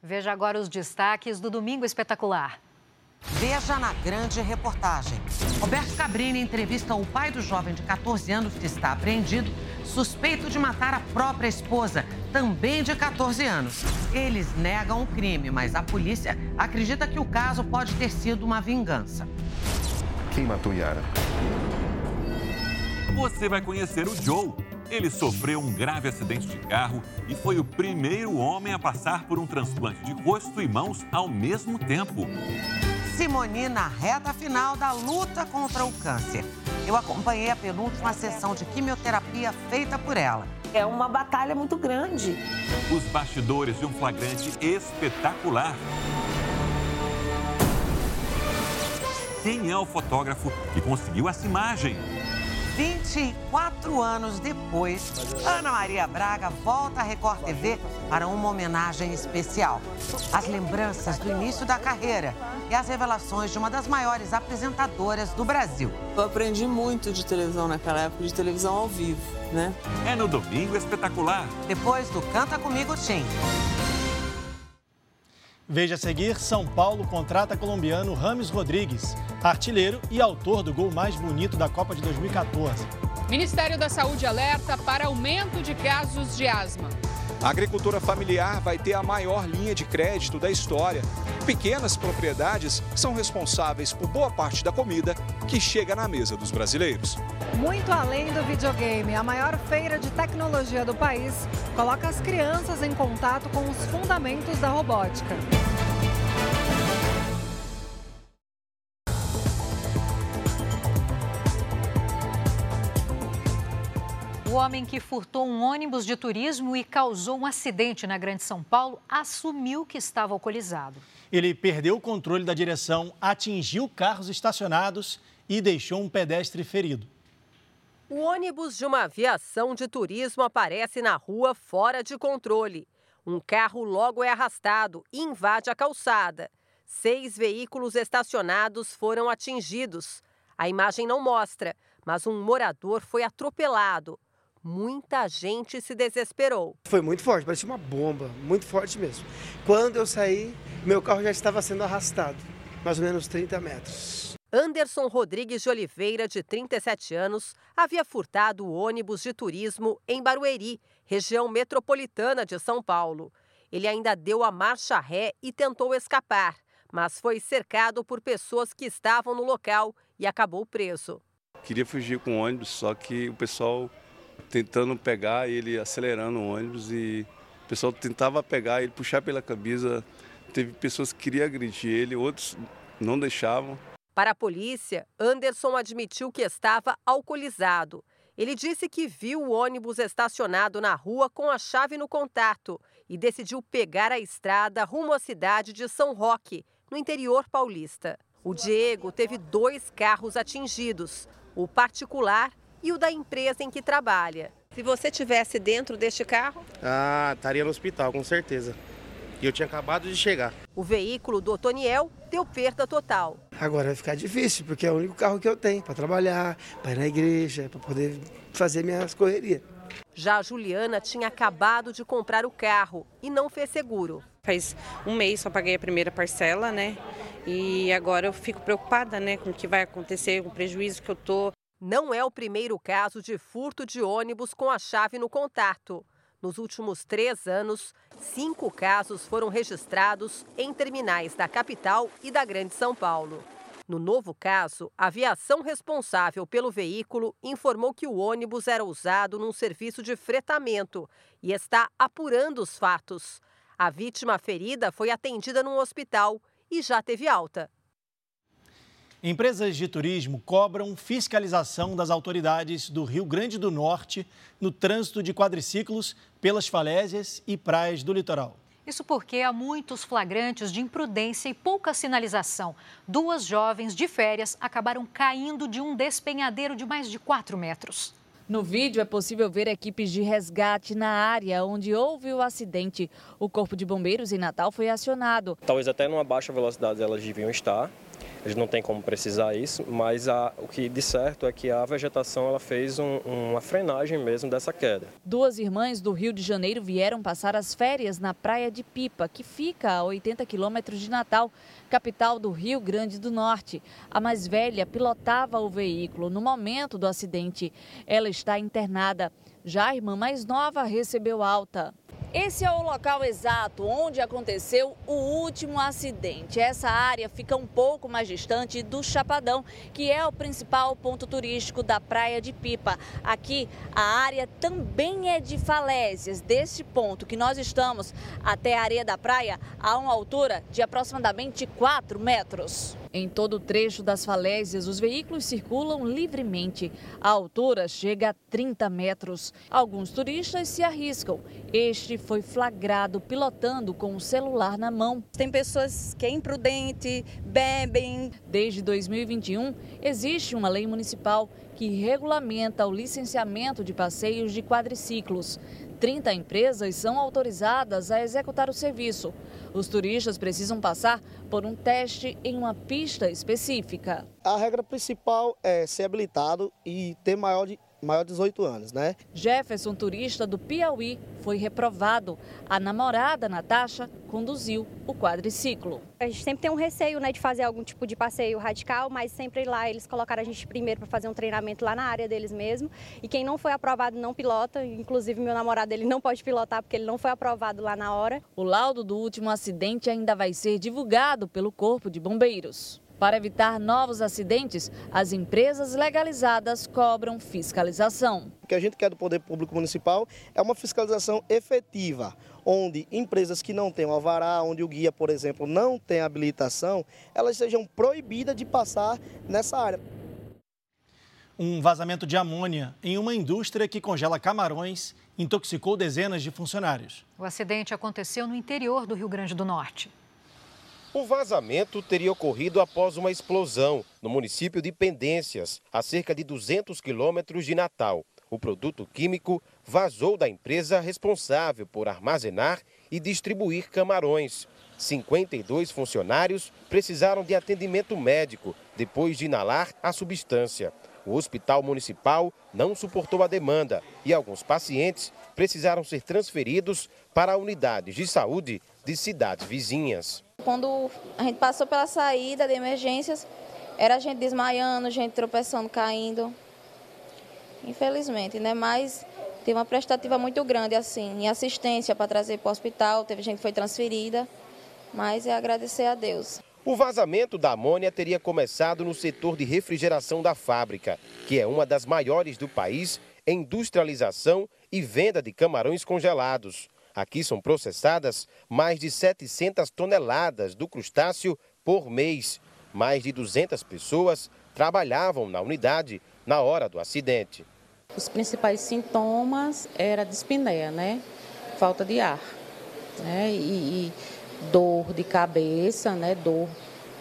Veja agora os destaques do Domingo Espetacular. Veja na grande reportagem. Roberto Cabrini entrevista o pai do jovem de 14 anos que está apreendido, suspeito de matar a própria esposa, também de 14 anos. Eles negam o crime, mas a polícia acredita que o caso pode ter sido uma vingança. Quem matou Yara? Você vai conhecer o Joe. Ele sofreu um grave acidente de carro e foi o primeiro homem a passar por um transplante de rosto e mãos ao mesmo tempo. Simoni na reta final da luta contra o câncer. Eu acompanhei a penúltima sessão de quimioterapia feita por ela. É uma batalha muito grande. Os bastidores de um flagrante espetacular. Quem é o fotógrafo que conseguiu essa imagem? 24 anos depois, Ana Maria Braga volta à Record TV para uma homenagem especial. As lembranças do início da carreira e as revelações de uma das maiores apresentadoras do Brasil. Eu aprendi muito de televisão naquela época, de televisão ao vivo, né? É no Domingo Espetacular. Depois do Canta Comigo Tim. Veja a seguir, São Paulo contrata colombiano Rames Rodrigues, artilheiro e autor do gol mais bonito da Copa de 2014. Ministério da Saúde alerta para aumento de casos de asma. A agricultura familiar vai ter a maior linha de crédito da história. Pequenas propriedades são responsáveis por boa parte da comida que chega na mesa dos brasileiros. Muito além do videogame, a maior feira de tecnologia do país coloca as crianças em contato com os fundamentos da robótica. O homem que furtou um ônibus de turismo e causou um acidente na Grande São Paulo assumiu que estava alcoolizado. Ele perdeu o controle da direção, atingiu carros estacionados e deixou um pedestre ferido. O ônibus de uma aviação de turismo aparece na rua fora de controle. Um carro logo é arrastado e invade a calçada. Seis veículos estacionados foram atingidos. A imagem não mostra, mas um morador foi atropelado muita gente se desesperou. Foi muito forte, parecia uma bomba, muito forte mesmo. Quando eu saí, meu carro já estava sendo arrastado. mais ou menos 30 metros. Anderson Rodrigues de Oliveira, de 37 anos, havia furtado o ônibus de turismo em Barueri, região metropolitana de São Paulo. Ele ainda deu a marcha ré e tentou escapar, mas foi cercado por pessoas que estavam no local e acabou preso. Queria fugir com o ônibus, só que o pessoal tentando pegar ele, acelerando o ônibus e o pessoal tentava pegar ele, puxar pela camisa. Teve pessoas que queriam agredir ele, outros não deixavam. Para a polícia, Anderson admitiu que estava alcoolizado. Ele disse que viu o ônibus estacionado na rua com a chave no contato e decidiu pegar a estrada rumo à cidade de São Roque, no interior paulista. O Diego teve dois carros atingidos, o particular e o da empresa em que trabalha. Se você tivesse dentro deste carro? Ah, estaria no hospital, com certeza. E eu tinha acabado de chegar. O veículo do Otoniel deu perda total. Agora vai ficar difícil, porque é o único carro que eu tenho para trabalhar, para ir na igreja, para poder fazer minhas correrias. Já a Juliana tinha acabado de comprar o carro e não fez seguro. Faz um mês só paguei a primeira parcela, né? E agora eu fico preocupada, né, com o que vai acontecer, com o prejuízo que eu tô. Não é o primeiro caso de furto de ônibus com a chave no contato. Nos últimos três anos, cinco casos foram registrados em terminais da capital e da Grande São Paulo. No novo caso, a aviação responsável pelo veículo informou que o ônibus era usado num serviço de fretamento e está apurando os fatos. A vítima ferida foi atendida num hospital e já teve alta. Empresas de turismo cobram fiscalização das autoridades do Rio Grande do Norte no trânsito de quadriciclos pelas falésias e praias do litoral. Isso porque há muitos flagrantes de imprudência e pouca sinalização. Duas jovens de férias acabaram caindo de um despenhadeiro de mais de 4 metros. No vídeo é possível ver equipes de resgate na área onde houve o acidente. O Corpo de Bombeiros em Natal foi acionado. Talvez até numa baixa velocidade elas deviam estar, a gente não tem como precisar isso, mas a, o que de certo é que a vegetação ela fez um, uma frenagem mesmo dessa queda. Duas irmãs do Rio de Janeiro vieram passar as férias na Praia de Pipa, que fica a 80 quilômetros de Natal, capital do Rio Grande do Norte. A mais velha pilotava o veículo no momento do acidente. Ela está internada. Já a irmã mais nova recebeu alta. Esse é o local exato onde aconteceu o último acidente. Essa área fica um pouco mais distante do Chapadão, que é o principal ponto turístico da Praia de Pipa. Aqui a área também é de falésias. Desse ponto que nós estamos até a areia da praia, há uma altura de aproximadamente 4 metros. Em todo o trecho das falésias, os veículos circulam livremente. A altura chega a 30 metros. Alguns turistas se arriscam. Este foi flagrado pilotando com o celular na mão. Tem pessoas que é imprudente, bebem. Desde 2021, existe uma lei municipal que regulamenta o licenciamento de passeios de quadriciclos. 30 empresas são autorizadas a executar o serviço. Os turistas precisam passar por um teste em uma pista específica. A regra principal é ser habilitado e ter maior de maior de 18 anos, né? Jefferson, turista do Piauí, foi reprovado. A namorada, Natasha, conduziu o quadriciclo. A gente sempre tem um receio né, de fazer algum tipo de passeio radical, mas sempre lá eles colocaram a gente primeiro para fazer um treinamento lá na área deles mesmo. E quem não foi aprovado não pilota, inclusive meu namorado ele não pode pilotar porque ele não foi aprovado lá na hora. O laudo do último acidente ainda vai ser divulgado pelo Corpo de Bombeiros. Para evitar novos acidentes, as empresas legalizadas cobram fiscalização. O que a gente quer do Poder Público Municipal é uma fiscalização efetiva, onde empresas que não têm o alvará, onde o guia, por exemplo, não tem habilitação, elas sejam proibidas de passar nessa área. Um vazamento de amônia em uma indústria que congela camarões intoxicou dezenas de funcionários. O acidente aconteceu no interior do Rio Grande do Norte. O vazamento teria ocorrido após uma explosão no município de Pendências, a cerca de 200 quilômetros de Natal. O produto químico vazou da empresa responsável por armazenar e distribuir camarões. 52 funcionários precisaram de atendimento médico depois de inalar a substância. O hospital municipal não suportou a demanda e alguns pacientes precisaram ser transferidos para unidades de saúde de cidades vizinhas. Quando a gente passou pela saída de emergências, era gente desmaiando, gente tropeçando, caindo. Infelizmente, né? Mas tem uma prestativa muito grande, assim, em assistência para trazer para o hospital. Teve gente que foi transferida, mas é agradecer a Deus. O vazamento da amônia teria começado no setor de refrigeração da fábrica, que é uma das maiores do país em industrialização e venda de camarões congelados. Aqui são processadas mais de 700 toneladas do crustáceo por mês. Mais de 200 pessoas trabalhavam na unidade na hora do acidente. Os principais sintomas era dispneia, né? Falta de ar, né? E, e dor de cabeça, né? Dor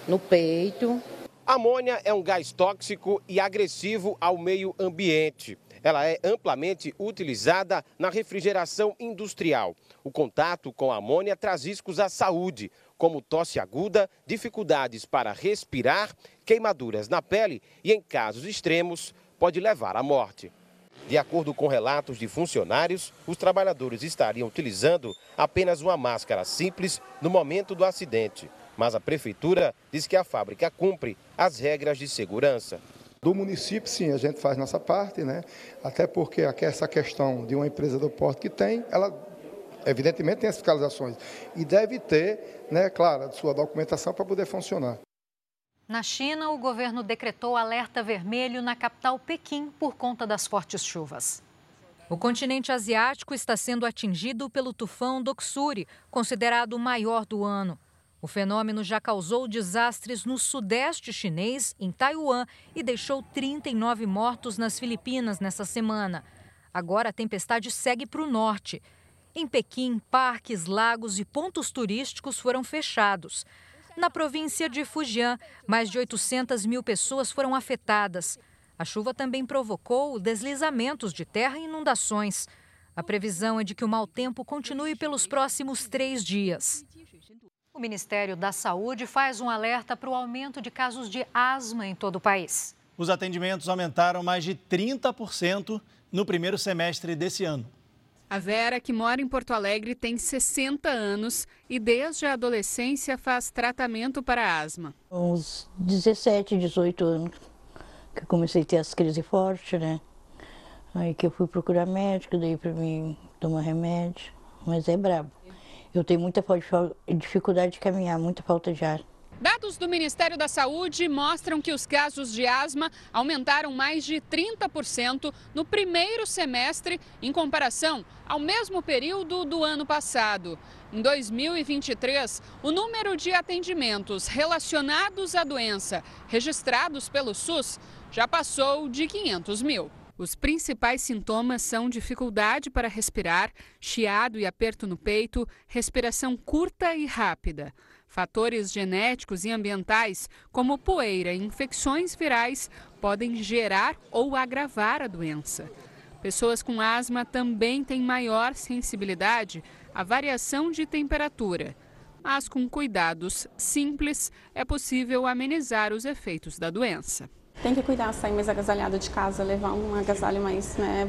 no peito. Amônia é um gás tóxico e agressivo ao meio ambiente. Ela é amplamente utilizada na refrigeração industrial. O contato com a amônia traz riscos à saúde, como tosse aguda, dificuldades para respirar, queimaduras na pele e, em casos extremos, pode levar à morte. De acordo com relatos de funcionários, os trabalhadores estariam utilizando apenas uma máscara simples no momento do acidente. Mas a prefeitura diz que a fábrica cumpre as regras de segurança. Do município, sim, a gente faz nossa parte, né? Até porque essa questão de uma empresa do porto que tem, ela evidentemente tem as fiscalizações e deve ter, né, claro, sua documentação para poder funcionar. Na China, o governo decretou alerta vermelho na capital Pequim por conta das fortes chuvas. O continente asiático está sendo atingido pelo tufão Doksuri, considerado o maior do ano. O fenômeno já causou desastres no sudeste chinês, em Taiwan, e deixou 39 mortos nas Filipinas nessa semana. Agora a tempestade segue para o norte. Em Pequim, parques, lagos e pontos turísticos foram fechados. Na província de Fujian, mais de 800 mil pessoas foram afetadas. A chuva também provocou deslizamentos de terra e inundações. A previsão é de que o mau tempo continue pelos próximos três dias. O Ministério da Saúde faz um alerta para o aumento de casos de asma em todo o país. Os atendimentos aumentaram mais de 30% no primeiro semestre desse ano. A Vera, que mora em Porto Alegre, tem 60 anos e desde a adolescência faz tratamento para asma. Uns 17, 18 anos que eu comecei a ter as crises fortes, né? Aí que eu fui procurar médico, daí para mim tomar remédio, mas é brabo. Eu tenho muita dificuldade de caminhar, muita falta de ar. Dados do Ministério da Saúde mostram que os casos de asma aumentaram mais de 30% no primeiro semestre em comparação ao mesmo período do ano passado. Em 2023, o número de atendimentos relacionados à doença registrados pelo SUS já passou de 500 mil. Os principais sintomas são dificuldade para respirar, chiado e aperto no peito, respiração curta e rápida. Fatores genéticos e ambientais, como poeira e infecções virais, podem gerar ou agravar a doença. Pessoas com asma também têm maior sensibilidade à variação de temperatura. Mas com cuidados simples é possível amenizar os efeitos da doença. Tem que cuidar, sair mais agasalhado de casa, levar um agasalho mais, né,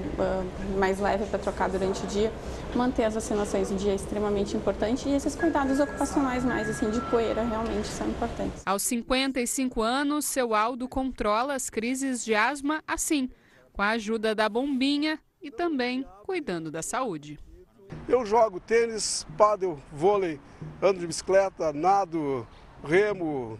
mais leve para trocar durante o dia, manter as vacinações em dia é extremamente importante e esses cuidados ocupacionais mais assim de poeira realmente são importantes. Aos 55 anos, seu Aldo controla as crises de asma assim, com a ajuda da bombinha e também cuidando da saúde. Eu jogo tênis, paddle, vôlei, ando de bicicleta, nado, remo,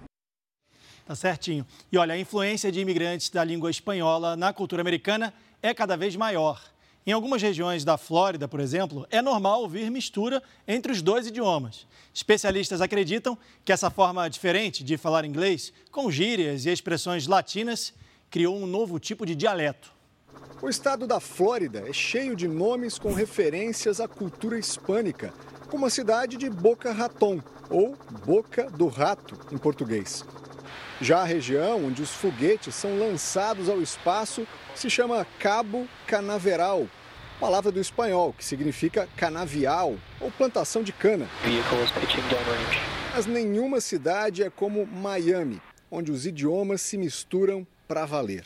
Tá certinho. E olha, a influência de imigrantes da língua espanhola na cultura americana é cada vez maior. Em algumas regiões da Flórida, por exemplo, é normal ouvir mistura entre os dois idiomas. Especialistas acreditam que essa forma diferente de falar inglês, com gírias e expressões latinas, criou um novo tipo de dialeto. O estado da Flórida é cheio de nomes com referências à cultura hispânica, como a cidade de Boca Raton, ou Boca do Rato em português. Já a região onde os foguetes são lançados ao espaço se chama Cabo Canaveral, palavra do espanhol que significa canavial ou plantação de cana. Mas nenhuma cidade é como Miami, onde os idiomas se misturam para valer.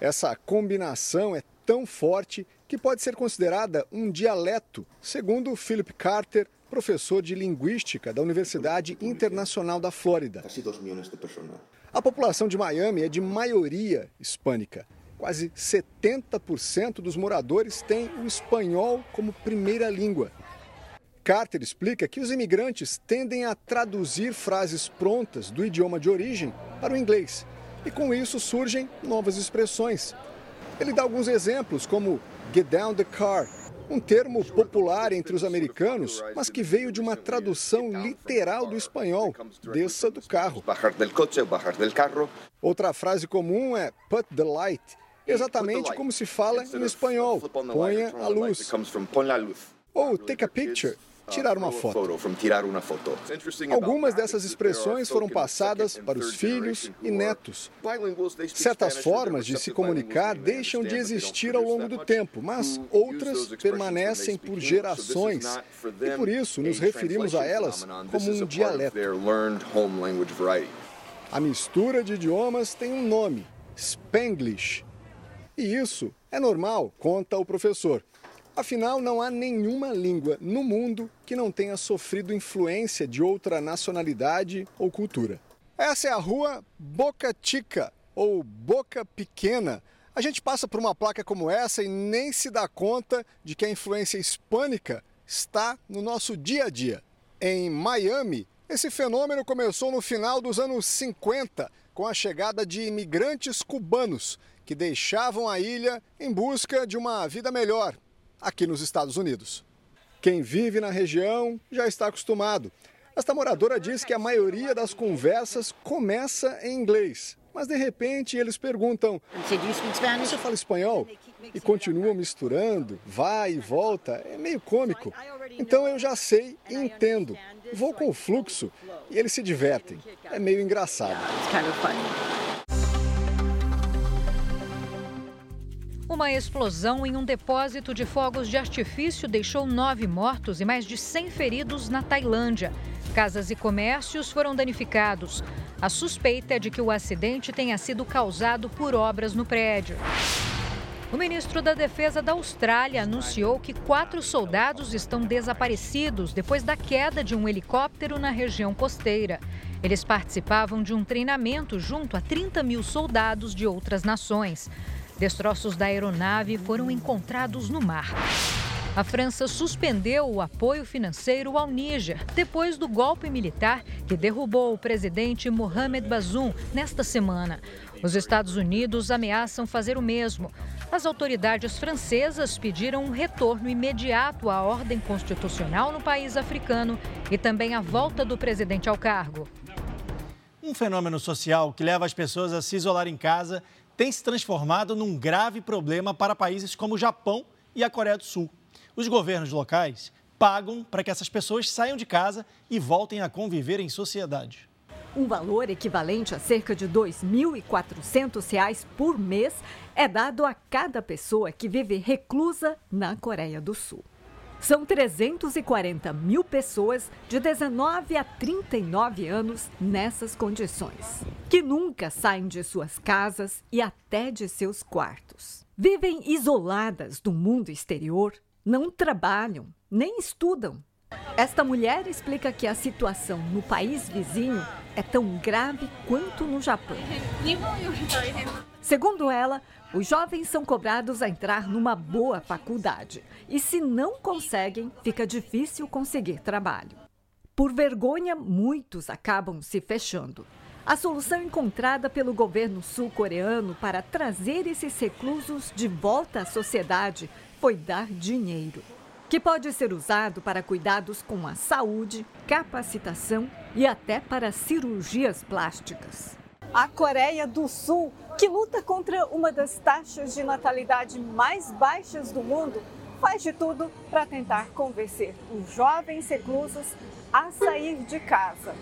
Essa combinação é tão forte que pode ser considerada um dialeto, segundo Philip Carter, professor de linguística da Universidade Internacional da Flórida. A população de Miami é de maioria hispânica. Quase 70% dos moradores têm o espanhol como primeira língua. Carter explica que os imigrantes tendem a traduzir frases prontas do idioma de origem para o inglês e com isso surgem novas expressões. Ele dá alguns exemplos, como get down the car, um termo popular entre os americanos, mas que veio de uma tradução literal do espanhol, desça do carro. Outra frase comum é put the light, exatamente como se fala em espanhol, ponha a luz. Ou take a picture, tirar uma foto. Algumas dessas expressões foram passadas para os filhos e netos. Certas formas de se comunicar deixam de existir ao longo do tempo, mas outras permanecem por gerações. E por isso nos referimos a elas como um dialeto. A mistura de idiomas tem um nome: Spanglish. E isso é normal, conta o professor. Afinal, não há nenhuma língua no mundo que não tenha sofrido influência de outra nacionalidade ou cultura. Essa é a rua Boca Chica, ou Boca Pequena. A gente passa por uma placa como essa e nem se dá conta de que a influência hispânica está no nosso dia a dia. Em Miami, esse fenômeno começou no final dos anos 50, com a chegada de imigrantes cubanos que deixavam a ilha em busca de uma vida melhor aqui nos Estados Unidos. Quem vive na região já está acostumado. Esta moradora diz que a maioria das conversas começa em inglês, mas de repente eles perguntam: Você fala espanhol? E continuam misturando, vai e volta, é meio cômico. Então eu já sei e entendo. Vou com o fluxo e eles se divertem. É meio engraçado. Uma explosão em um depósito de fogos de artifício deixou nove mortos e mais de 100 feridos na Tailândia. Casas e comércios foram danificados. A suspeita é de que o acidente tenha sido causado por obras no prédio. O ministro da Defesa da Austrália anunciou que quatro soldados estão desaparecidos depois da queda de um helicóptero na região costeira. Eles participavam de um treinamento junto a 30 mil soldados de outras nações. Destroços da aeronave foram encontrados no mar. A França suspendeu o apoio financeiro ao Níger depois do golpe militar que derrubou o presidente Mohamed Bazoum nesta semana. Os Estados Unidos ameaçam fazer o mesmo. As autoridades francesas pediram um retorno imediato à ordem constitucional no país africano e também a volta do presidente ao cargo. Um fenômeno social que leva as pessoas a se isolar em casa tem se transformado num grave problema para países como o Japão e a Coreia do Sul. Os governos locais pagam para que essas pessoas saiam de casa e voltem a conviver em sociedade. Um valor equivalente a cerca de R$ 2.400 por mês é dado a cada pessoa que vive reclusa na Coreia do Sul. São 340 mil pessoas de 19 a 39 anos nessas condições, que nunca saem de suas casas e até de seus quartos. Vivem isoladas do mundo exterior, não trabalham, nem estudam. Esta mulher explica que a situação no país vizinho é tão grave quanto no Japão. Segundo ela, os jovens são cobrados a entrar numa boa faculdade e, se não conseguem, fica difícil conseguir trabalho. Por vergonha, muitos acabam se fechando. A solução encontrada pelo governo sul-coreano para trazer esses reclusos de volta à sociedade foi dar dinheiro, que pode ser usado para cuidados com a saúde, capacitação e até para cirurgias plásticas. A Coreia do Sul que luta contra uma das taxas de natalidade mais baixas do mundo, faz de tudo para tentar convencer os jovens reclusos a sair de casa.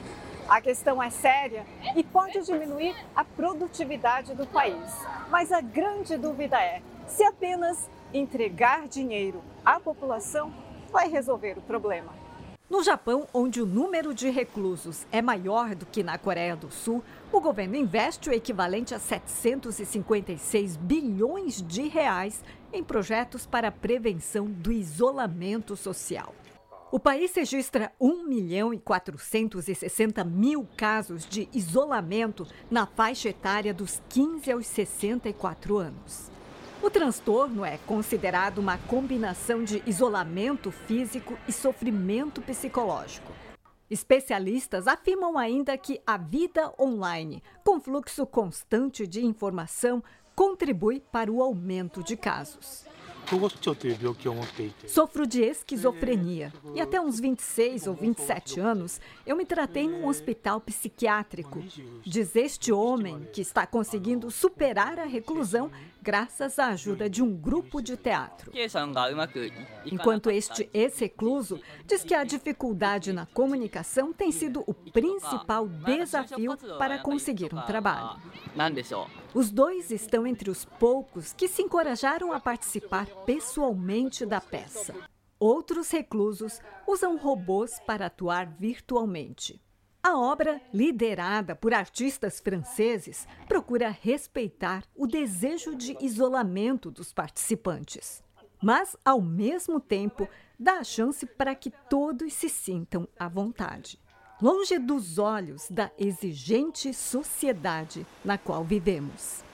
A questão é séria e pode diminuir a produtividade do país. Mas a grande dúvida é se apenas entregar dinheiro à população vai resolver o problema. No Japão, onde o número de reclusos é maior do que na Coreia do Sul, o governo investe o equivalente a 756 bilhões de reais em projetos para a prevenção do isolamento social. O país registra 1 milhão e 460 mil casos de isolamento na faixa etária dos 15 aos 64 anos. O transtorno é considerado uma combinação de isolamento físico e sofrimento psicológico. Especialistas afirmam ainda que a vida online, com fluxo constante de informação, contribui para o aumento de casos. Sofro de esquizofrenia e até uns 26 ou 27 anos eu me tratei num hospital psiquiátrico. Diz este homem que está conseguindo superar a reclusão graças à ajuda de um grupo de teatro. Enquanto este ex-recluso diz que a dificuldade na comunicação tem sido o principal desafio para conseguir um trabalho. Os dois estão entre os poucos que se encorajaram a participar pessoalmente da peça. Outros reclusos usam robôs para atuar virtualmente. A obra, liderada por artistas franceses, procura respeitar o desejo de isolamento dos participantes, mas, ao mesmo tempo, dá a chance para que todos se sintam à vontade longe dos olhos da exigente sociedade na qual vivemos.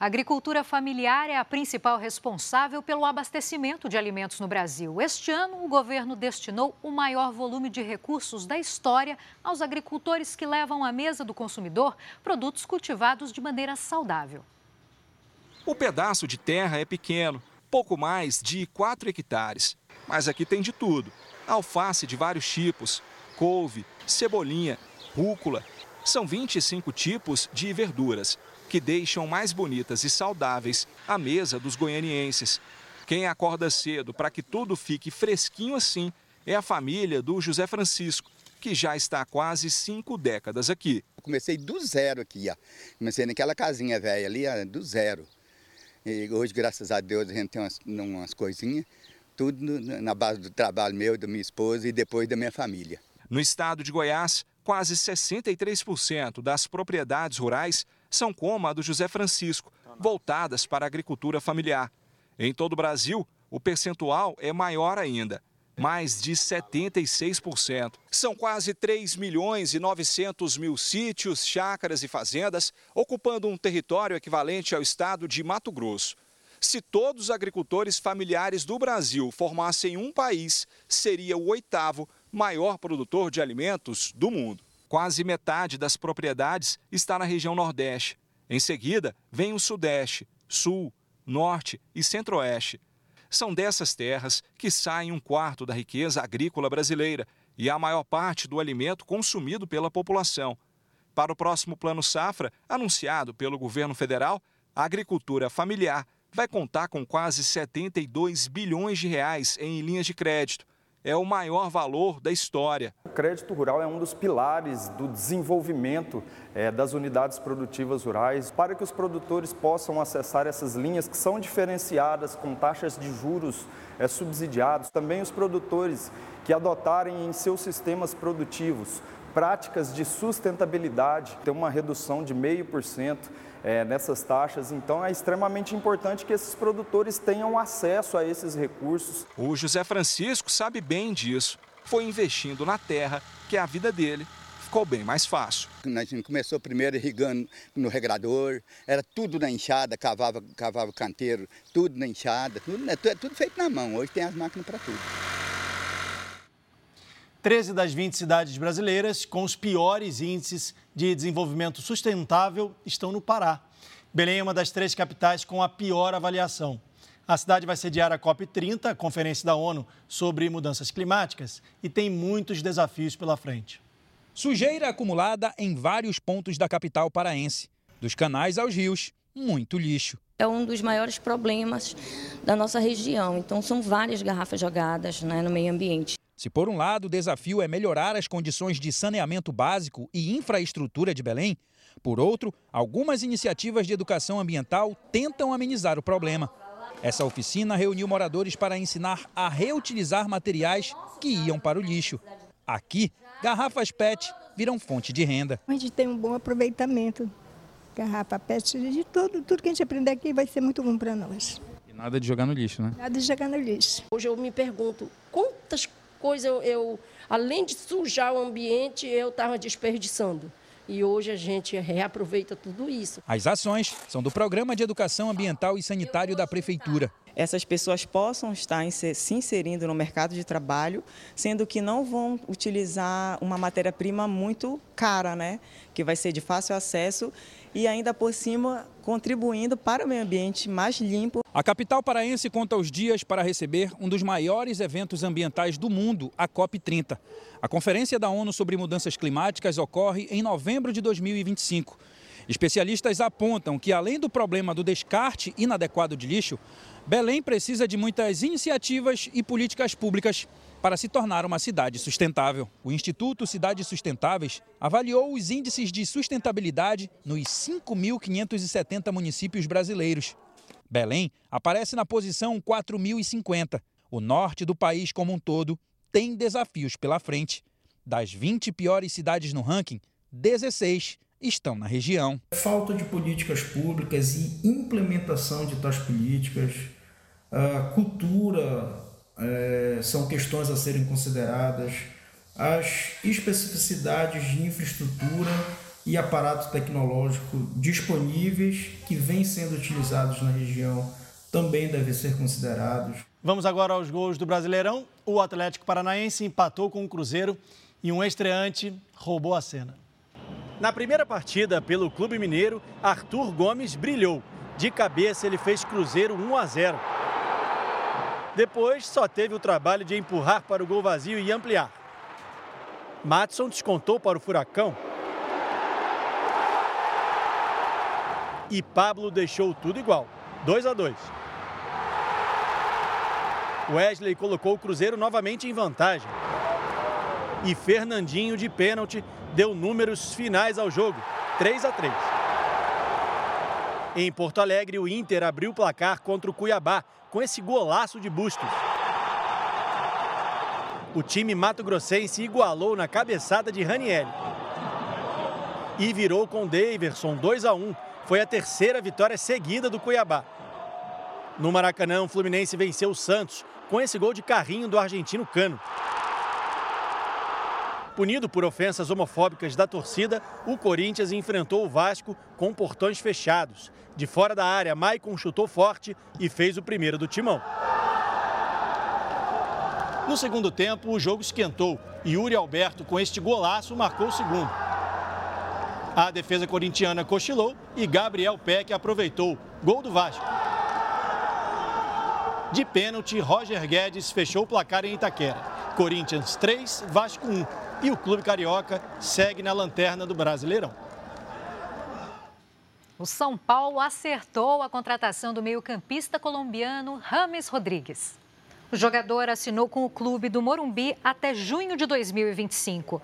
A agricultura familiar é a principal responsável pelo abastecimento de alimentos no Brasil. Este ano, o governo destinou o maior volume de recursos da história aos agricultores que levam à mesa do consumidor produtos cultivados de maneira saudável. O pedaço de terra é pequeno, pouco mais de 4 hectares. Mas aqui tem de tudo: alface de vários tipos, couve, cebolinha, rúcula. São 25 tipos de verduras que deixam mais bonitas e saudáveis a mesa dos goianienses. Quem acorda cedo para que tudo fique fresquinho assim é a família do José Francisco, que já está há quase cinco décadas aqui. Eu comecei do zero aqui, ó. comecei naquela casinha velha ali, ó, do zero. E hoje, graças a Deus, a gente tem umas, umas coisinhas, tudo na base do trabalho meu, da minha esposa e depois da minha família. No estado de Goiás, quase 63% das propriedades rurais são como a do José Francisco, voltadas para a agricultura familiar. Em todo o Brasil, o percentual é maior ainda, mais de 76%. São quase 3 milhões e 900 mil sítios, chácaras e fazendas, ocupando um território equivalente ao estado de Mato Grosso. Se todos os agricultores familiares do Brasil formassem um país, seria o oitavo maior produtor de alimentos do mundo. Quase metade das propriedades está na região Nordeste. Em seguida, vem o Sudeste, Sul, Norte e Centro-Oeste. São dessas terras que sai um quarto da riqueza agrícola brasileira e a maior parte do alimento consumido pela população. Para o próximo Plano Safra, anunciado pelo governo federal, a agricultura familiar vai contar com quase 72 bilhões de reais em linhas de crédito é o maior valor da história. O crédito rural é um dos pilares do desenvolvimento é, das unidades produtivas rurais para que os produtores possam acessar essas linhas que são diferenciadas com taxas de juros é, subsidiados. Também os produtores que adotarem em seus sistemas produtivos práticas de sustentabilidade, tem uma redução de 0,5% é, nessas taxas. Então é extremamente importante que esses produtores tenham acesso a esses recursos. O José Francisco sabe bem disso. Foi investindo na terra que a vida dele ficou bem mais fácil. A gente começou primeiro irrigando no regrador, era tudo na enxada, cavava, cavava canteiro, tudo na enxada, tudo, é tudo feito na mão. Hoje tem as máquinas para tudo. 13 das 20 cidades brasileiras com os piores índices de desenvolvimento sustentável estão no Pará. Belém é uma das três capitais com a pior avaliação. A cidade vai sediar a COP30, a Conferência da ONU sobre Mudanças Climáticas, e tem muitos desafios pela frente. Sujeira acumulada em vários pontos da capital paraense, dos canais aos rios, muito lixo. É um dos maiores problemas da nossa região, então são várias garrafas jogadas né, no meio ambiente. Se por um lado o desafio é melhorar as condições de saneamento básico e infraestrutura de Belém, por outro, algumas iniciativas de educação ambiental tentam amenizar o problema. Essa oficina reuniu moradores para ensinar a reutilizar materiais que iam para o lixo. Aqui, garrafas PET viram fonte de renda. A gente tem um bom aproveitamento. Garrafa PET, de tudo, tudo que a gente aprender aqui vai ser muito bom para nós. E nada de jogar no lixo, né? Nada de jogar no lixo. Hoje eu me pergunto quantas coisa eu, eu além de sujar o ambiente, eu estava desperdiçando. E hoje a gente reaproveita tudo isso. As ações são do Programa de Educação Ambiental e Sanitário da Prefeitura. Essas pessoas possam estar se inserindo no mercado de trabalho, sendo que não vão utilizar uma matéria-prima muito cara, né? Que vai ser de fácil acesso e ainda por cima contribuindo para o meio ambiente mais limpo. A capital paraense conta os dias para receber um dos maiores eventos ambientais do mundo, a COP30. A Conferência da ONU sobre Mudanças Climáticas ocorre em novembro de 2025. Especialistas apontam que, além do problema do descarte inadequado de lixo, Belém precisa de muitas iniciativas e políticas públicas para se tornar uma cidade sustentável. O Instituto Cidades Sustentáveis avaliou os índices de sustentabilidade nos 5.570 municípios brasileiros. Belém aparece na posição 4.050. O norte do país como um todo tem desafios pela frente. Das 20 piores cidades no ranking, 16 estão na região. Falta de políticas públicas e implementação de tais políticas, cultura é, são questões a serem consideradas, as especificidades de infraestrutura e aparato tecnológico disponíveis que vêm sendo utilizados na região também devem ser considerados. Vamos agora aos gols do Brasileirão. O Atlético Paranaense empatou com o Cruzeiro e um estreante roubou a cena. Na primeira partida pelo Clube Mineiro, Arthur Gomes brilhou. De cabeça, ele fez Cruzeiro 1 a 0. Depois, só teve o trabalho de empurrar para o gol vazio e ampliar. Matson descontou para o Furacão. E Pablo deixou tudo igual, 2 a 2. Wesley colocou o Cruzeiro novamente em vantagem. E Fernandinho, de pênalti, deu números finais ao jogo, 3 a 3. Em Porto Alegre, o Inter abriu o placar contra o Cuiabá com esse golaço de Bustos. O time mato-grossense igualou na cabeçada de Raniel. E virou com Daverson 2 a 1. Foi a terceira vitória seguida do Cuiabá. No Maracanã, o Fluminense venceu o Santos com esse gol de carrinho do argentino Cano. Punido por ofensas homofóbicas da torcida, o Corinthians enfrentou o Vasco com portões fechados. De fora da área, Maicon chutou forte e fez o primeiro do timão. No segundo tempo, o jogo esquentou e Yuri Alberto, com este golaço, marcou o segundo. A defesa corintiana cochilou e Gabriel Peck aproveitou. Gol do Vasco. De pênalti, Roger Guedes fechou o placar em Itaquera. Corinthians 3, Vasco 1. E o Clube Carioca segue na lanterna do Brasileirão. O São Paulo acertou a contratação do meio-campista colombiano Rames Rodrigues. O jogador assinou com o clube do Morumbi até junho de 2025.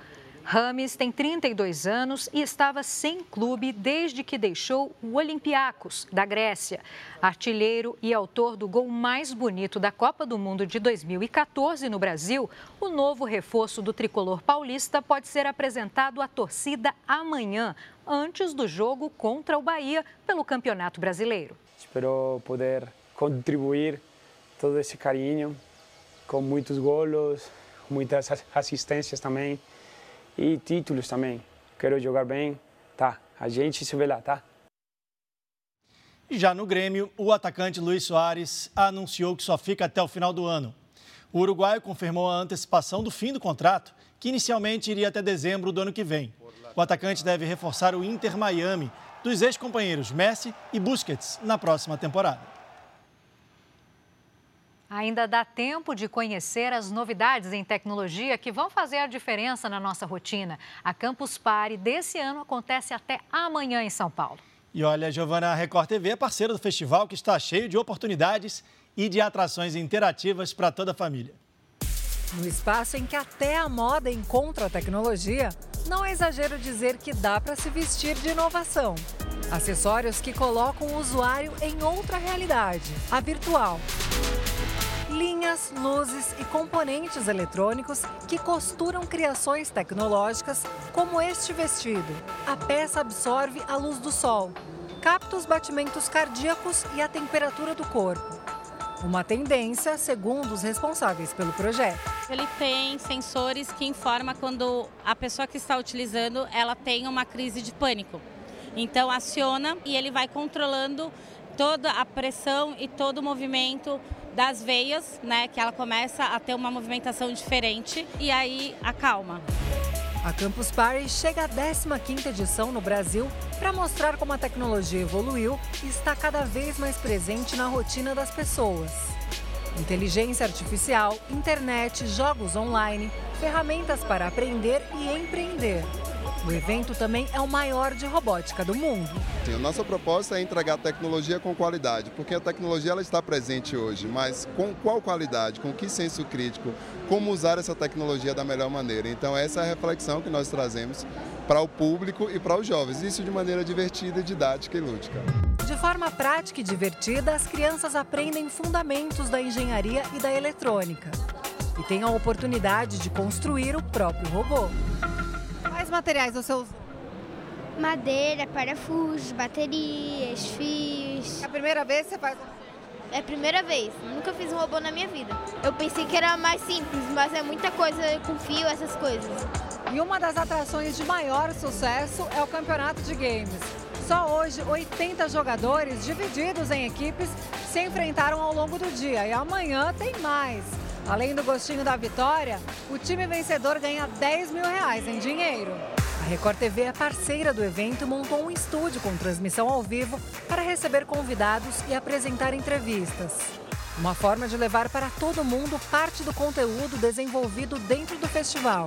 Rames tem 32 anos e estava sem clube desde que deixou o Olympiacos, da Grécia. Artilheiro e autor do gol mais bonito da Copa do Mundo de 2014 no Brasil, o novo reforço do tricolor paulista pode ser apresentado à torcida amanhã, antes do jogo contra o Bahia pelo Campeonato Brasileiro. Espero poder contribuir todo esse carinho com muitos golos, muitas assistências também e títulos também. Quero jogar bem, tá? A gente se vê lá, tá? Já no Grêmio, o atacante Luiz Soares anunciou que só fica até o final do ano. O uruguaio confirmou a antecipação do fim do contrato, que inicialmente iria até dezembro do ano que vem. O atacante deve reforçar o Inter Miami, dos ex-companheiros Messi e Busquets, na próxima temporada. Ainda dá tempo de conhecer as novidades em tecnologia que vão fazer a diferença na nossa rotina. A Campus Party desse ano acontece até amanhã em São Paulo. E olha, Giovana, a Record TV é parceira do festival que está cheio de oportunidades e de atrações interativas para toda a família. No espaço em que até a moda encontra a tecnologia, não é exagero dizer que dá para se vestir de inovação. Acessórios que colocam o usuário em outra realidade, a virtual linhas, luzes e componentes eletrônicos que costuram criações tecnológicas como este vestido. A peça absorve a luz do sol, capta os batimentos cardíacos e a temperatura do corpo. Uma tendência, segundo os responsáveis pelo projeto. Ele tem sensores que informam quando a pessoa que está utilizando ela tem uma crise de pânico. Então aciona e ele vai controlando toda a pressão e todo o movimento das veias, né, que ela começa a ter uma movimentação diferente e aí acalma. A Campus Party chega à 15ª edição no Brasil para mostrar como a tecnologia evoluiu e está cada vez mais presente na rotina das pessoas. Inteligência artificial, internet, jogos online, ferramentas para aprender e empreender. O evento também é o maior de robótica do mundo. Sim, a nossa proposta é entregar tecnologia com qualidade, porque a tecnologia ela está presente hoje, mas com qual qualidade, com que senso crítico, como usar essa tecnologia da melhor maneira. Então essa é a reflexão que nós trazemos para o público e para os jovens, isso de maneira divertida, didática e lúdica. De forma prática e divertida, as crianças aprendem fundamentos da engenharia e da eletrônica e têm a oportunidade de construir o próprio robô. Quais materiais você usa? Madeira, parafusos, baterias, fios. É a primeira vez que você faz É a primeira vez. Nunca fiz um robô na minha vida. Eu pensei que era mais simples, mas é muita coisa com fio, essas coisas. E uma das atrações de maior sucesso é o campeonato de games. Só hoje, 80 jogadores, divididos em equipes, se enfrentaram ao longo do dia. E amanhã tem mais. Além do gostinho da vitória, o time vencedor ganha 10 mil reais em dinheiro. A Record TV é parceira do evento e montou um estúdio com transmissão ao vivo para receber convidados e apresentar entrevistas. Uma forma de levar para todo mundo parte do conteúdo desenvolvido dentro do festival.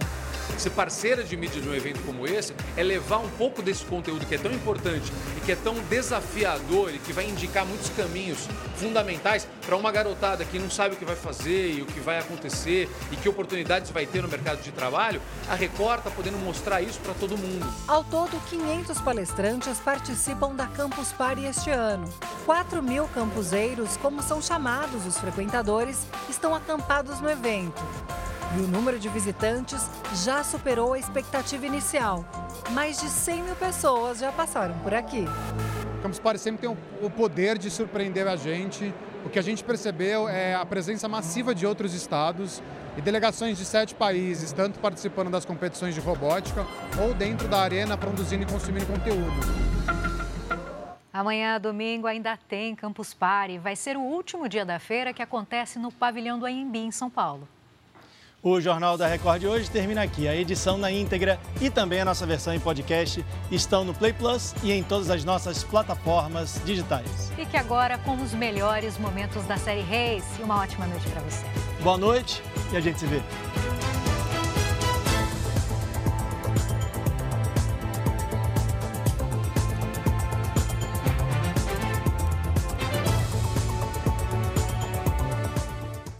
Ser parceira de mídia de um evento como esse é levar um pouco desse conteúdo que é tão importante e que é tão desafiador e que vai indicar muitos caminhos fundamentais para uma garotada que não sabe o que vai fazer e o que vai acontecer e que oportunidades vai ter no mercado de trabalho. A Record está podendo mostrar isso para todo mundo. Ao todo, 500 palestrantes participam da Campus Party este ano. 4 mil campuseiros, como são chamados os frequentadores, estão acampados no evento. E o número de visitantes já superou a expectativa inicial. Mais de 100 mil pessoas já passaram por aqui. O Campus Party sempre tem o poder de surpreender a gente. O que a gente percebeu é a presença massiva de outros estados e delegações de sete países, tanto participando das competições de robótica ou dentro da arena produzindo e consumindo conteúdo. Amanhã, domingo, ainda tem Campus Party. Vai ser o último dia da feira que acontece no pavilhão do AMB, em São Paulo. O Jornal da Record de hoje termina aqui. A edição na íntegra e também a nossa versão em podcast estão no Play Plus e em todas as nossas plataformas digitais. Fique agora com os melhores momentos da série Reis. E uma ótima noite para você. Boa noite e a gente se vê.